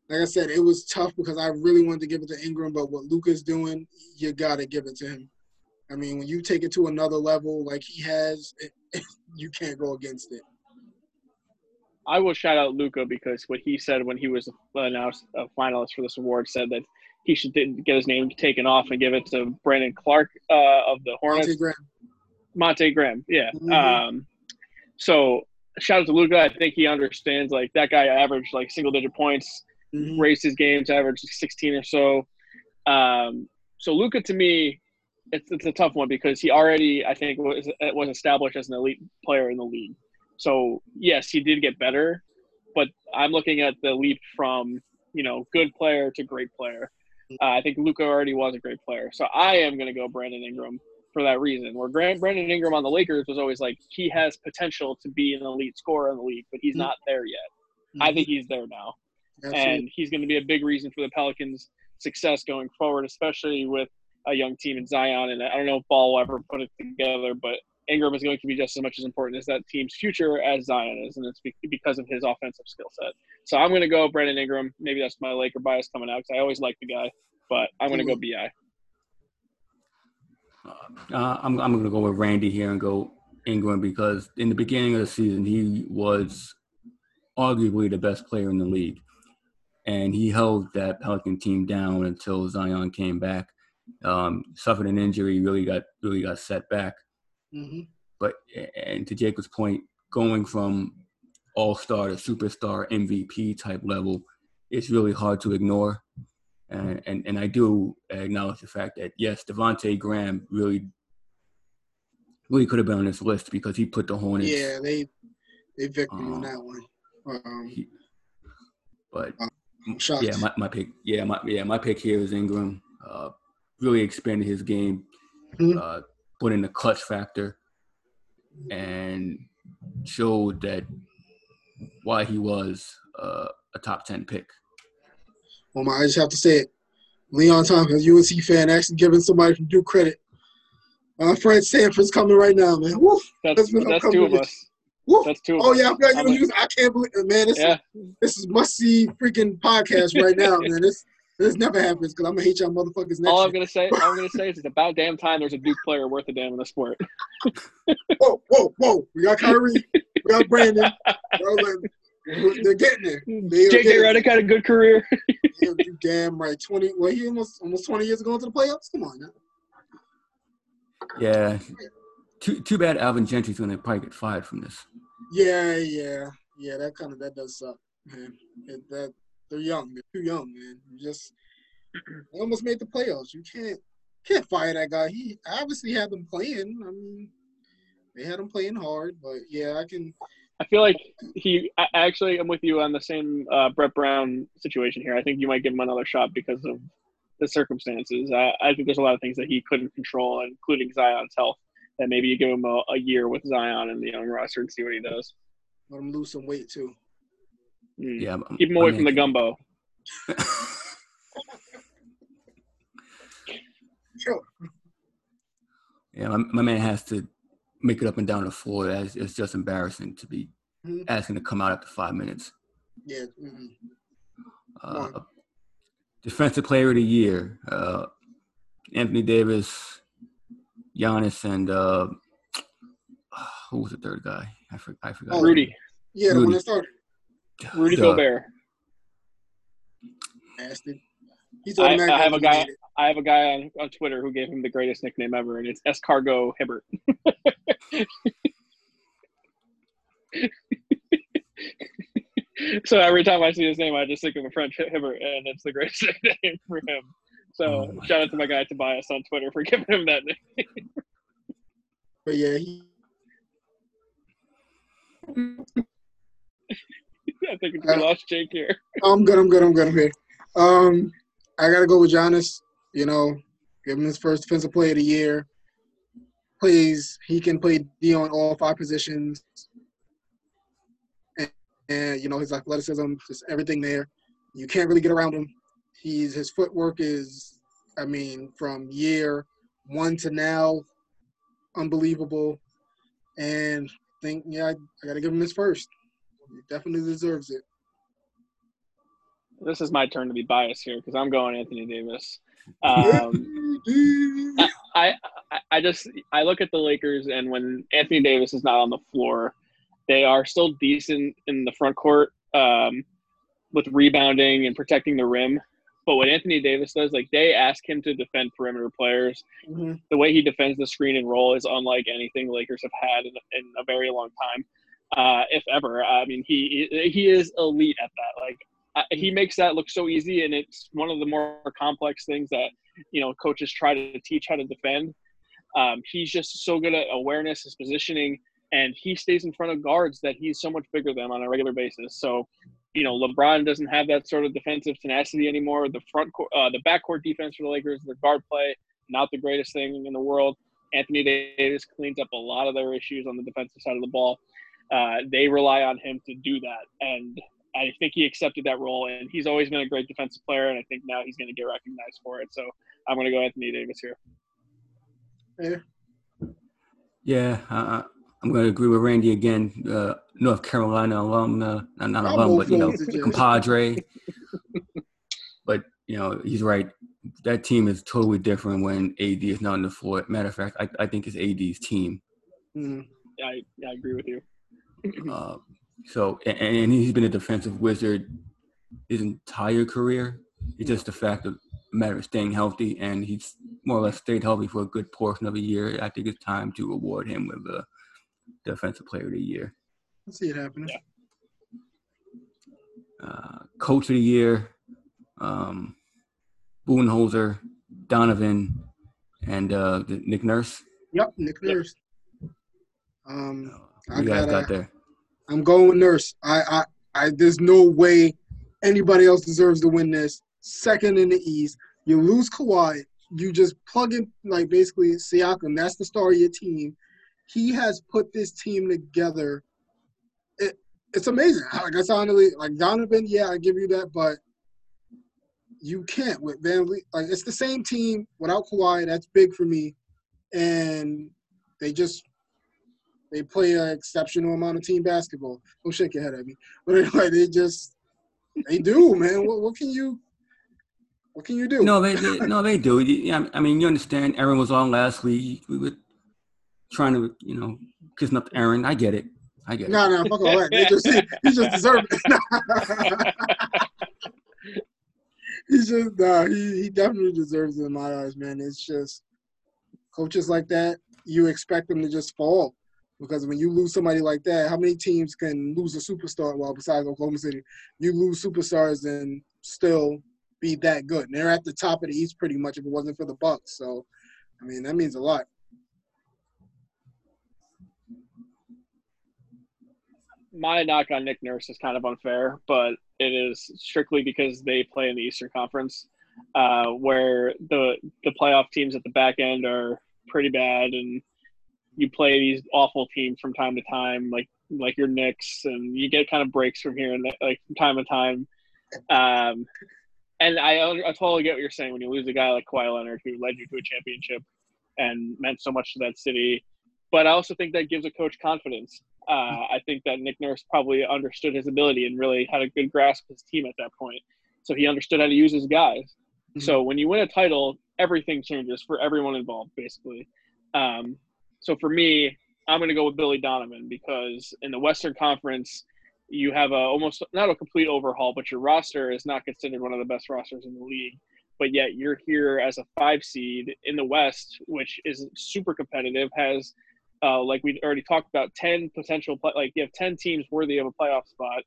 like I said, it was tough because I really wanted to give it to Ingram, but what Luka's doing, you gotta give it to him. I mean, when you take it to another level like he has, it, you can't go against it. I will shout out Luka because what he said when he was announced uh, a finalist for this award said that he should get his name taken off and give it to Brandon Clarke uh, of the Hornets. Monte Graham. Monte Graham, yeah. Mhm. Um, so shout out to Luka. I think he understands like that guy averaged like single digit points, Mhm. raced his games, averaged 16 or so. Um, so Luka to me, it's it's a tough one because he already I think was was established as an elite player in the league. So yes, he did get better, but I'm looking at the leap from you know good player to great player. Uh, I think Luka already was a great player, so I am going to go Brandon Ingram for that reason. Where Grant, Brandon Ingram on the Lakers was always like he has potential to be an elite scorer in the league, but he's Mhm. not there yet. I think he's there now, Absolutely. and he's going to be a big reason for the Pelicans' success going forward, especially with a young team in Zion. And I don't know if Ball will ever put it together, but Ingram is going to be just as much as important as that team's future as Zion is, and it's be- because of his offensive skill set. So I'm going to go Brandon Ingram. Maybe that's my Laker bias coming out because I always like the guy, but I'm going to go Bi. Uh, I'm I'm gonna go with Randy here and go Ingram because in the beginning of the season he was arguably the best player in the league, and he held that Pelican team down until Zion came back. Um, suffered an injury, really got really got set back. Mhm. But and to Jacob's point, going from all star to superstar MVP type level, it's really hard to ignore. And, and and I do acknowledge the fact that yes, Devonte Graham really really could have been on this list because he put the Hornets. Yeah, they they victory Um, on that one. Um, he- but I'm yeah, my, my pick. Yeah, my yeah my pick here is Ingram. Uh, really expanded his game, Mhm. Put in the clutch factor, and showed that why he was uh, a top ten pick. Well, my, I just have to say it. Leon Tompkins, UNC fan, actually giving somebody from Duke credit. My friend Sanford's coming right now, man. Woo, That's That's what that's two of with. us. woo. That's two. Of Oh yeah, I forgot you I'm like- I can't believe, man. This Yeah. is this is must see freaking podcast right now, man. This this never happens because I'm gonna hate y'all motherfuckers next All I'm year. gonna say, all I'm gonna say is it's about damn time there's a Duke player worth a damn in the sport. Whoa, whoa, whoa! We got Kyrie, we got Brandon. Bro, They're getting there. They are JJ getting Redick had a good career. there. You damn right. Twenty. Well, he almost almost twenty years ago into the playoffs. Come on now. Yeah, too too bad Alvin Gentry's gonna probably get fired from this. Yeah, yeah, yeah. That kind of that does suck, man. It, that they're young. They're too young, man. You just they almost made the playoffs. You can't can't fire that guy. He obviously had them playing. I mean, they had him playing hard, but yeah, I can. I feel like he I actually I'm with you on the same uh, Brett Brown situation here. I think you might give him another shot because of the circumstances. I, I think there's a lot of things that he couldn't control, including Zion's health. That maybe you give him a, a year with Zion and the young roster and see what he does. Let him lose some weight too. Mm. Yeah, Keep him my away man from the gumbo. Sure. Yeah, my, my man has to make it up and down the floor. It's, it's just embarrassing to be Mhm. asking to come out after five minutes. Yeah. Mm-mm. Uh, defensive player of the year, uh, Anthony Davis, Giannis, and uh, who was the third guy? I, for, I forgot. Oh, Rudy, Yeah, the one that started. Rudy Duh. Gobert. Bastard. He's I- I have a guy- I have a guy on, on Twitter who gave him the greatest nickname ever, and it's Escargot Hibbert. so every time I see his name, I just think of a French Hibbert, and it's the greatest nickname for him. So Oh shout out to my guy Tobias on Twitter for giving him that name. But yeah, he. I think we lost Jake here. I'm good. I'm good. I'm good. I'm here. Um, I gotta go with Giannis. You know, give him his first defensive play of the year. Plays. He can play D on all five positions. And, and you know his athleticism, just everything there. You can't really get around him. He's his footwork is, I mean, from year one to now, unbelievable. And I think, yeah, I, I got to give him his first. He definitely deserves it. This is my turn to be biased here because I'm going Anthony Davis. Um, I, I I just I look at the Lakers and when Anthony Davis is not on the floor, they are still decent in the front court um, with rebounding and protecting the rim. But what Anthony Davis does, like they ask him to defend perimeter players. Mm-hmm. The way he defends the screen and roll is unlike anything Lakers have had in, in a very long time, uh, if ever. I mean, he he is elite at that. Like uh, he makes that look so easy, and it's one of the more complex things that you know coaches try to teach how to defend. Um, he's just so good at awareness, his positioning, and he stays in front of guards that he's so much bigger than on a regular basis. So you know, LeBron doesn't have that sort of defensive tenacity anymore. The front, uh, the backcourt defense for the Lakers, their guard play, not the greatest thing in the world. Anthony Davis cleans up a lot of their issues on the defensive side of the ball. Uh, they rely on him to do that, and I think he accepted that role. And he's always been a great defensive player, and I think now he's going to get recognized for it. So I'm going to go Anthony Davis here. Yeah. Yeah, uh, I'm going to agree with Randy again. Uh, North Carolina alum, uh, not, not alum, but you know, compadre. but you know, he's right. That team is totally different when AD is not on the floor. Matter of fact, I, I think it's AD's team. Mm. Yeah, I, I agree with you. Uh, so, and, and, he's been a defensive wizard his entire career. It's just the fact of matter of staying healthy, and he's more or less stayed healthy for a good portion of a year. I think it's time to award him with a Defensive Player of the Year. I see it happening. Yeah. Uh, Coach of the Year, um, Budenholzer, Donovan, and uh, Nick Nurse. Yep, Nick Nurse. Um, uh, you guys gotta, got there. I'm going with Nurse. I, I, I, there's no way anybody else deserves to win this. Second in the East, you lose Kawhi. You just plug in like basically Siakam. That's the star of your team he has put this team together. It, it's amazing. Like I honestly, like Donovan, yeah, I give you that, but you can't with VanVleet. Like it's the same team without Kawhi. That's big for me, and they just they play an exceptional amount of team basketball. Don't shake your head at me, but anyway, they just they do, man. What, what can you what can you do? No, they, they no they do. Yeah, I mean you understand. Aaron was on last week. We were trying to, you know, kissing up Aaron. I get it. I get no, it. No, no, fuck all that. They just, he, he just deserved it. He's just, nah, he, he definitely deserves it in my eyes, man. It's just coaches like that, you expect them to just fall. Because when you lose somebody like that, how many teams can lose a superstar? Well, besides Oklahoma City, you lose superstars and still be that good. And they're at the top of the East pretty much if it wasn't for the Bucks. So, I mean, that means a lot. my knock on Nick Nurse is kind of unfair, but it is strictly because they play in the Eastern Conference, uh, where the the playoff teams at the back end are pretty bad, and you play these awful teams from time to time, like like your Knicks, and you get kind of breaks from here and like from time to time. Um, and I I totally get what you're saying when you lose a guy like Kawhi Leonard who led you to a championship and meant so much to that city. But I also think that gives a coach confidence uh, I think that Nick Nurse probably understood his ability and really had a good grasp of his team at that point. So he understood how to use his guys. Mm-hmm. So when you win a title, everything changes for everyone involved, basically. Um, so for me, I'm going to go with Billy Donovan because in the Western Conference, you have a almost not a complete overhaul, but your roster is not considered one of the best rosters in the league. But yet you're here as a five seed in the West, which is super competitive, has uh, like we already talked about, ten potential play, like you have ten teams worthy of a playoff spot,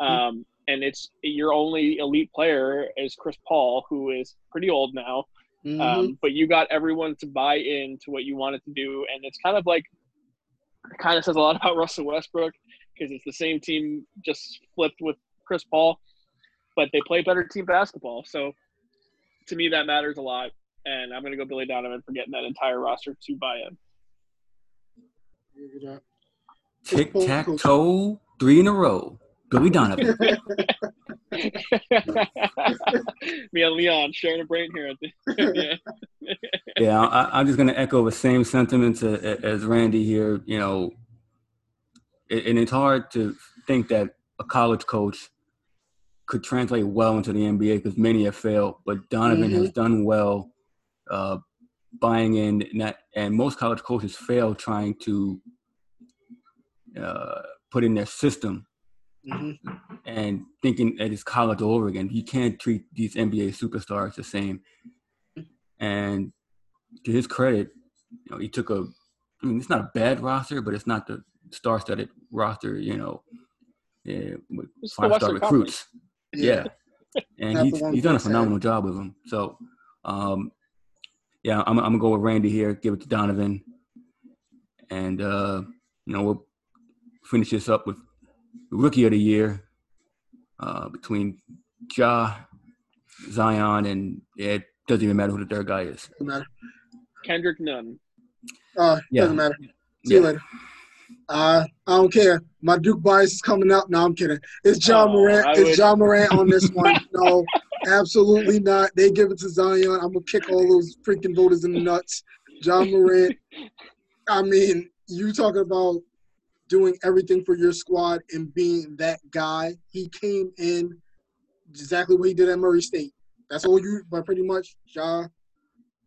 hmm. um, mm-hmm. and it's your only elite player is Chris Paul, who is pretty old now, mm-hmm. um, but you got everyone to buy in to what you wanted to do, and it's kind of like, it kind of says a lot about Russell Westbrook. because it's the same team just flipped with Chris Paul, but they play better team basketball. So to me, that matters a lot. And I'm going to go Billy Donovan for getting that entire roster to buy in. Tic tac toe, three in a row. Billy Donovan. Me and Leon sharing a brain here. yeah, yeah I, am just going to echo the same sentiments as Randy here. You know, and it's hard to think that a college coach could translate well into the NBA because many have failed, but Donovan mm-hmm. has done well uh, buying in, and, and most college coaches fail trying to uh, put in their system mm-hmm. and thinking that it's college all over again. You can't treat these NBA superstars the same. And to his credit, you know, he took a. I mean, it's not a bad roster, but it's not the star-studded roster. You know, yeah, with five-star recruits. Yeah, yeah. and he's he's done a phenomenal job with them. So, um, yeah, I'm I'm gonna go with Randy here. Give it to Donovan, and uh, you know we'll finish this up with rookie of the year uh, between Ja, Zion, and it doesn't even matter who the third guy is. Doesn't matter. Kendrick Nunn. Uh, yeah. doesn't matter. See yeah. you later. Uh, I don't care. My Duke bias is coming up. No, I'm kidding. It's Ja oh, Morant. I it's would... Ja Morant on this one. no, absolutely not. They give it to Zion. I'm gonna kick all those freaking voters in the nuts. Ja Morant. I mean, you talking about doing everything for your squad and being that guy. He came in exactly what he did at Murray State. That's all you, but pretty much, Ja.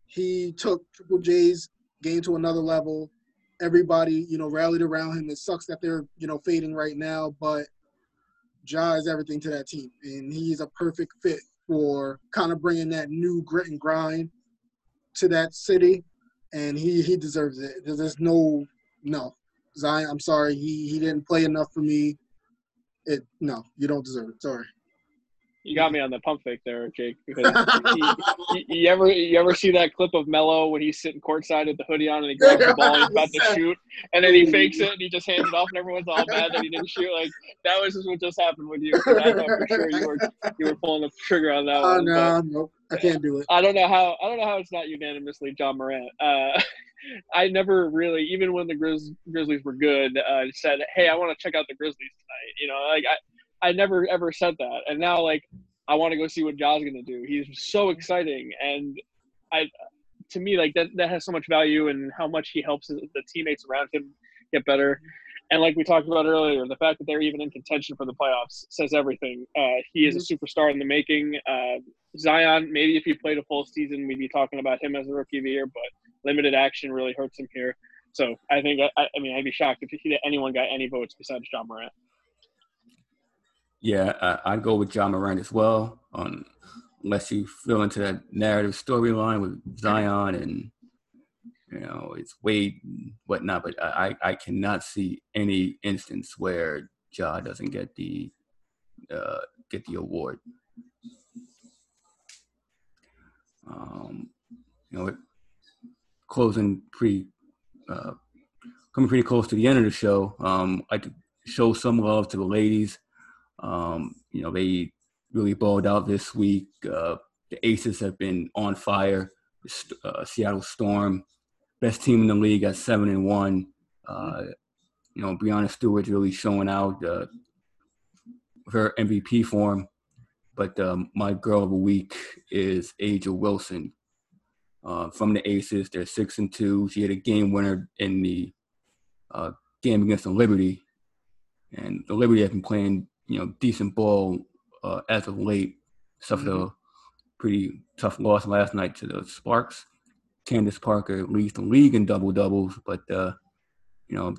He took Triple J's game to another level. Everybody, you know, rallied around him. It sucks that they're, you know, fading right now, but Ja is everything to that team, and he's a perfect fit for kind of bringing that new grit and grind to that city, and he he deserves it. There's no no Zion, I'm sorry, he he didn't play enough for me. It no, you don't deserve it. Sorry. You got me on the pump fake there, Jake. Because he, you ever you ever see that clip of Melo when he's sitting courtside with the hoodie on and he grabs the ball and he's about to shoot and then he fakes it and he just hands it off and everyone's all mad that he didn't shoot. Like that was just what just happened with you. I know for sure you were you were pulling the trigger on that oh, one. no, nope, I can't do it. I don't know how I don't know how it's not unanimously Ja Morant. Uh, I never really, even when the Grizz, Grizzlies were good, uh, said, "Hey, I want to check out the Grizzlies tonight." You know, like I, I never ever said that, and now like I want to go see what Ja's gonna do. He's so exciting, and I, to me, like that that has so much value and how much he helps the teammates around him get better. And like we talked about earlier, the fact that they're even in contention for the playoffs says everything. Uh, he is a mm-hmm. superstar in the making. Uh, Zion, maybe if he played a full season, we'd be talking about him as a rookie of the year, but limited action really hurts him here. So I think I, I mean I'd be shocked if anyone got any votes besides Ja Morant. Yeah, uh, I'd go with Ja Morant as well. On unless you fill into that narrative storyline with Zion and you know it's Wade and whatnot, but I I cannot see any instance where Ja doesn't get the uh, get the award. Um, you know, closing pretty uh, coming pretty close to the end of the show. Um, I show some love to the ladies. Um, you know, they really balled out this week. Uh, the Aces have been on fire. Uh, Seattle Storm, best team in the league at seven and one. Uh, you know, Breanna Stewart's really showing out uh, her MVP form. But um, my girl of the week is A'ja Wilson uh, from the Aces. They're six and two. She had a game winner in the uh, game against the Liberty, and the Liberty have been playing you know decent ball uh, as of late. Suffered mm-hmm. a pretty tough loss last night to the Sparks. Candace Parker leads the league in double doubles, but uh, you know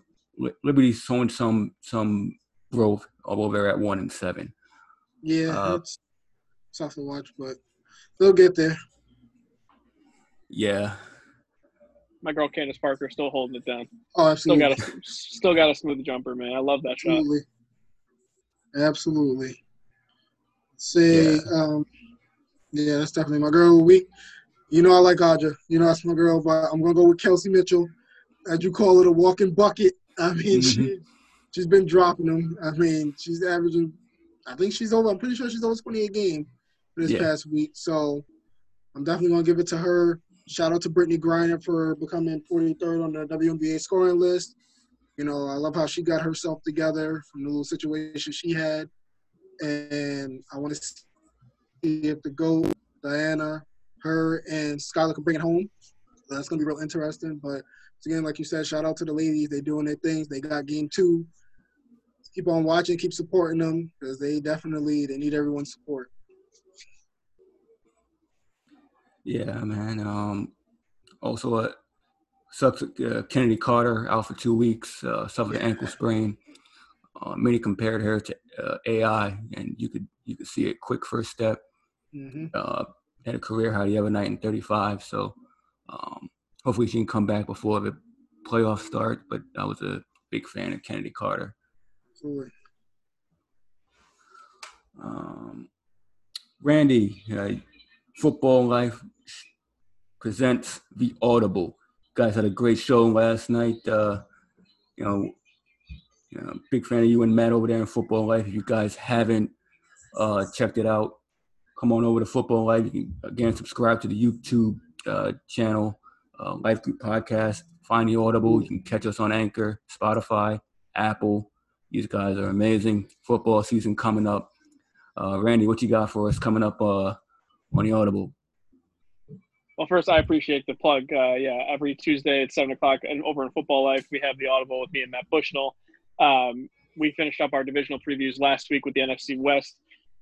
Liberty's showing some some growth, although they're at one and seven. Yeah, uh, it's tough to watch, but they'll get there. Yeah. My girl Candace Parker still holding it down. Oh, absolutely. Still got a still got a smooth jumper, man. I love that absolutely. shot. Absolutely. Say, yeah. um, yeah, that's definitely my girl of the week. You know I like A'ja. You know that's my girl, but I'm gonna go with Kelsey Mitchell. As you call it, a walking bucket. I mean, mm-hmm. she she's been dropping them. I mean, she's averaging. I think she's over. I'm pretty sure she's over 28 games for this Yeah. past week. So I'm definitely gonna give it to her. Shout out to Brittney Griner for becoming 43rd on the WNBA scoring list. You know, I love how she got herself together from the little situation she had, and I want to see if the GOAT, Diana, her, and Skylar can bring it home. That's gonna be real interesting. But again, like you said, shout out to the ladies. They're doing their things. They got game two. Keep on watching, keep supporting them because they definitely they need everyone's support. Yeah, man. Um, also, uh, uh, Kennedy Carter out for two weeks, uh, suffered an ankle sprain. Uh, many compared her to uh, AI, and you could you could see it quick first step. hmm Uh, had a career high the other night in 35. So um, hopefully she can come back before the playoffs start. But I was a big fan of Kennedy Carter. Absolutely. Um, Randy, uh, Football Life presents The Audible. guys had a great show last night. Uh, you know, you know, big fan of you and Matt over there in Football Life. If you guys haven't uh, checked it out, come on over to Football Life. You can again subscribe to the YouTube uh, channel, uh, Life Group Podcast. Find the Audible. You can catch us on Anchor, Spotify, Apple. These guys are amazing. Football season coming up. Uh, Randy, what you got for us coming up uh, on the Audible? Well, first, I appreciate the plug. Uh, yeah, every Tuesday at seven o'clock, and over in Football Life, we have the Audible with me and Matt Bushnell. Um, we finished up our divisional previews last week with the NFC West.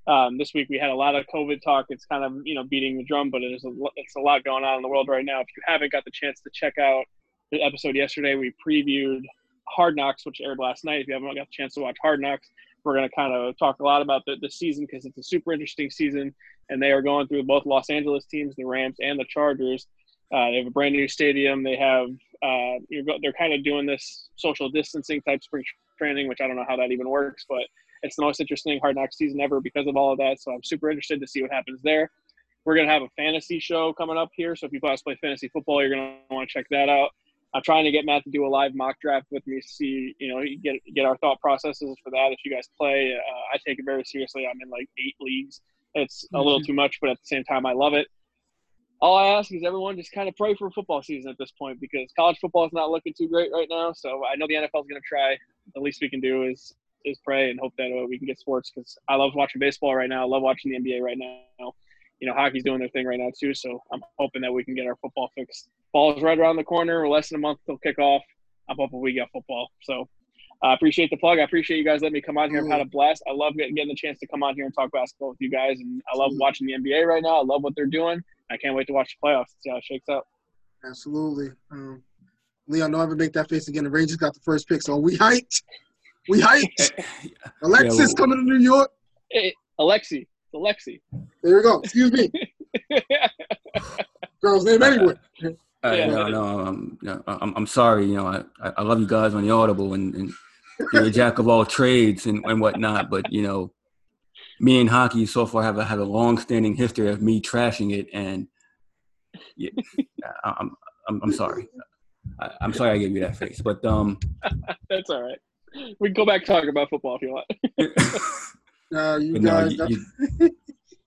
Um, this week we had a lot of COVID talk. It's kind of you know beating the drum, but it's a, it's a lot going on in the world right now. If you haven't got the chance to check out the episode yesterday, we previewed Hard Knocks, which aired last night. If you haven't got the chance to watch Hard Knocks, we're going to kind of talk a lot about the, the season because it's a super interesting season, and they are going through both Los Angeles teams, the Rams and the Chargers. Uh, they have a brand new stadium. They have uh, you're go- they're kind of doing this social distancing type spring training, which I don't know how that even works, but it's the most interesting Hard knock season ever because of all of that. So I'm super interested to see what happens there. We're gonna have a fantasy show coming up here, so if you guys play fantasy football, you're gonna want to check that out. I'm trying to get Matt to do a live mock draft with me, to see you know get get our thought processes for that. If you guys play, uh, I take it very seriously. I'm in like eight leagues. It's a little too much, but at the same time, I love it. All I ask is everyone just kind of pray for football season at this point because college football is not looking too great right now. So I know the NFL is going to try. The least we can do is is pray and hope that uh, we can get sports because I love watching baseball right now. I love watching the NBA right now. You know, hockey's doing their thing right now too. So I'm hoping that we can get our football fixed. Ball is right around the corner. We're Less than a month till kickoff. I'm hoping we get football. So I appreciate the plug. I appreciate you guys letting me come on here. I've had a blast. I love getting, getting the chance to come on here and talk basketball with you guys. And I love watching the NBA right now. I love what they're doing. I can't wait to watch the playoffs. See how it shakes up. Absolutely. Um, Leon, don't ever make that face again. The Rangers got the first pick, so we hyped. We hyped. Alexis well- coming to New York. Hey, Alexi. Alexi. There we go. Excuse me. Girl's name anyway. Uh, Yeah. no, no, um, no, I'm, I'm sorry. You know, I, I I love you guys on the Audible, and, and you're a jack of all trades and, and whatnot. But you know, me and hockey so far have a have a long-standing history of me trashing it, and yeah, I, I'm, I'm I'm sorry. I, I'm sorry I gave you that face, but um, That's all right. We can go back and talk about football if you want. Uh, you but no, guys, you, you,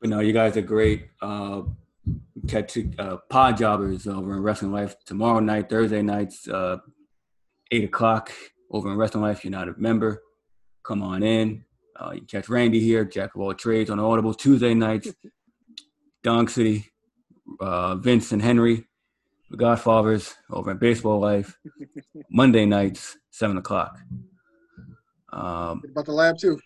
but no, you guys are great. Uh, catch uh, pod jobbers over in Wrestling Life tomorrow night, Thursday nights, uh, eight o'clock over in Wrestling Life. If you're not a member, come on in. Uh, you catch Randy here, Jack of all trades on Audible Tuesday nights. Dong City, uh, Vince and Henry, the Godfathers over in Baseball Life. Monday nights, seven o'clock. Um, about the lab too.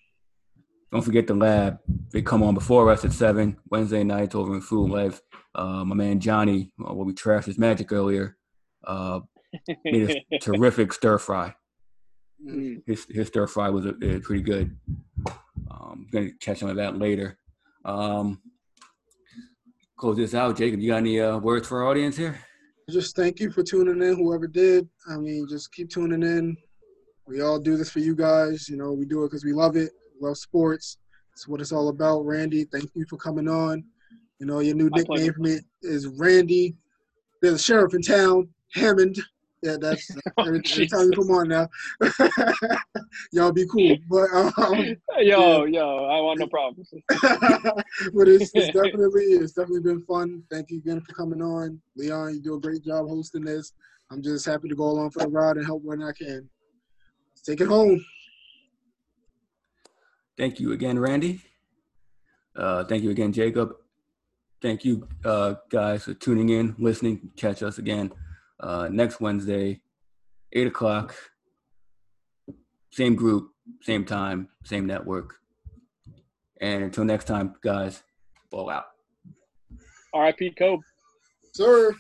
don't forget the lab. They come on before us at seven Wednesday nights over in Food Life. Uh, my man Johnny, uh, where we trashed his magic earlier, uh, made a terrific stir fry. Mm. His his stir fry was uh, pretty good. Um, gonna catch some of that later. Um, close this out, Jacob. You got any uh, words for our audience here? Just thank you for tuning in, whoever did. I mean, just keep tuning in. We all do this for you guys. You know, we do it because we love it. We love sports. It's what it's all about. Randy, thank you for coming on. You know, your new My nickname pleasure. for me is Randy. There's a sheriff in town, Hammond. Yeah, that's every, every time you come on now. Y'all be cool, but um, yo, yeah. yo, I want no problems. but it's, it's definitely it's definitely been fun. Thank you again for coming on, Leon. You do a great job hosting this. I'm just happy to go along for the ride and help when I can. Let's take it home. Thank you again, Randy. Uh, thank you again, Jacob. Thank you, uh, guys, for tuning in, listening. Catch us again uh, next Wednesday, 8 o'clock. Same group, same time, same network. And until next time, guys, ball out. RIP Kobe. Sir.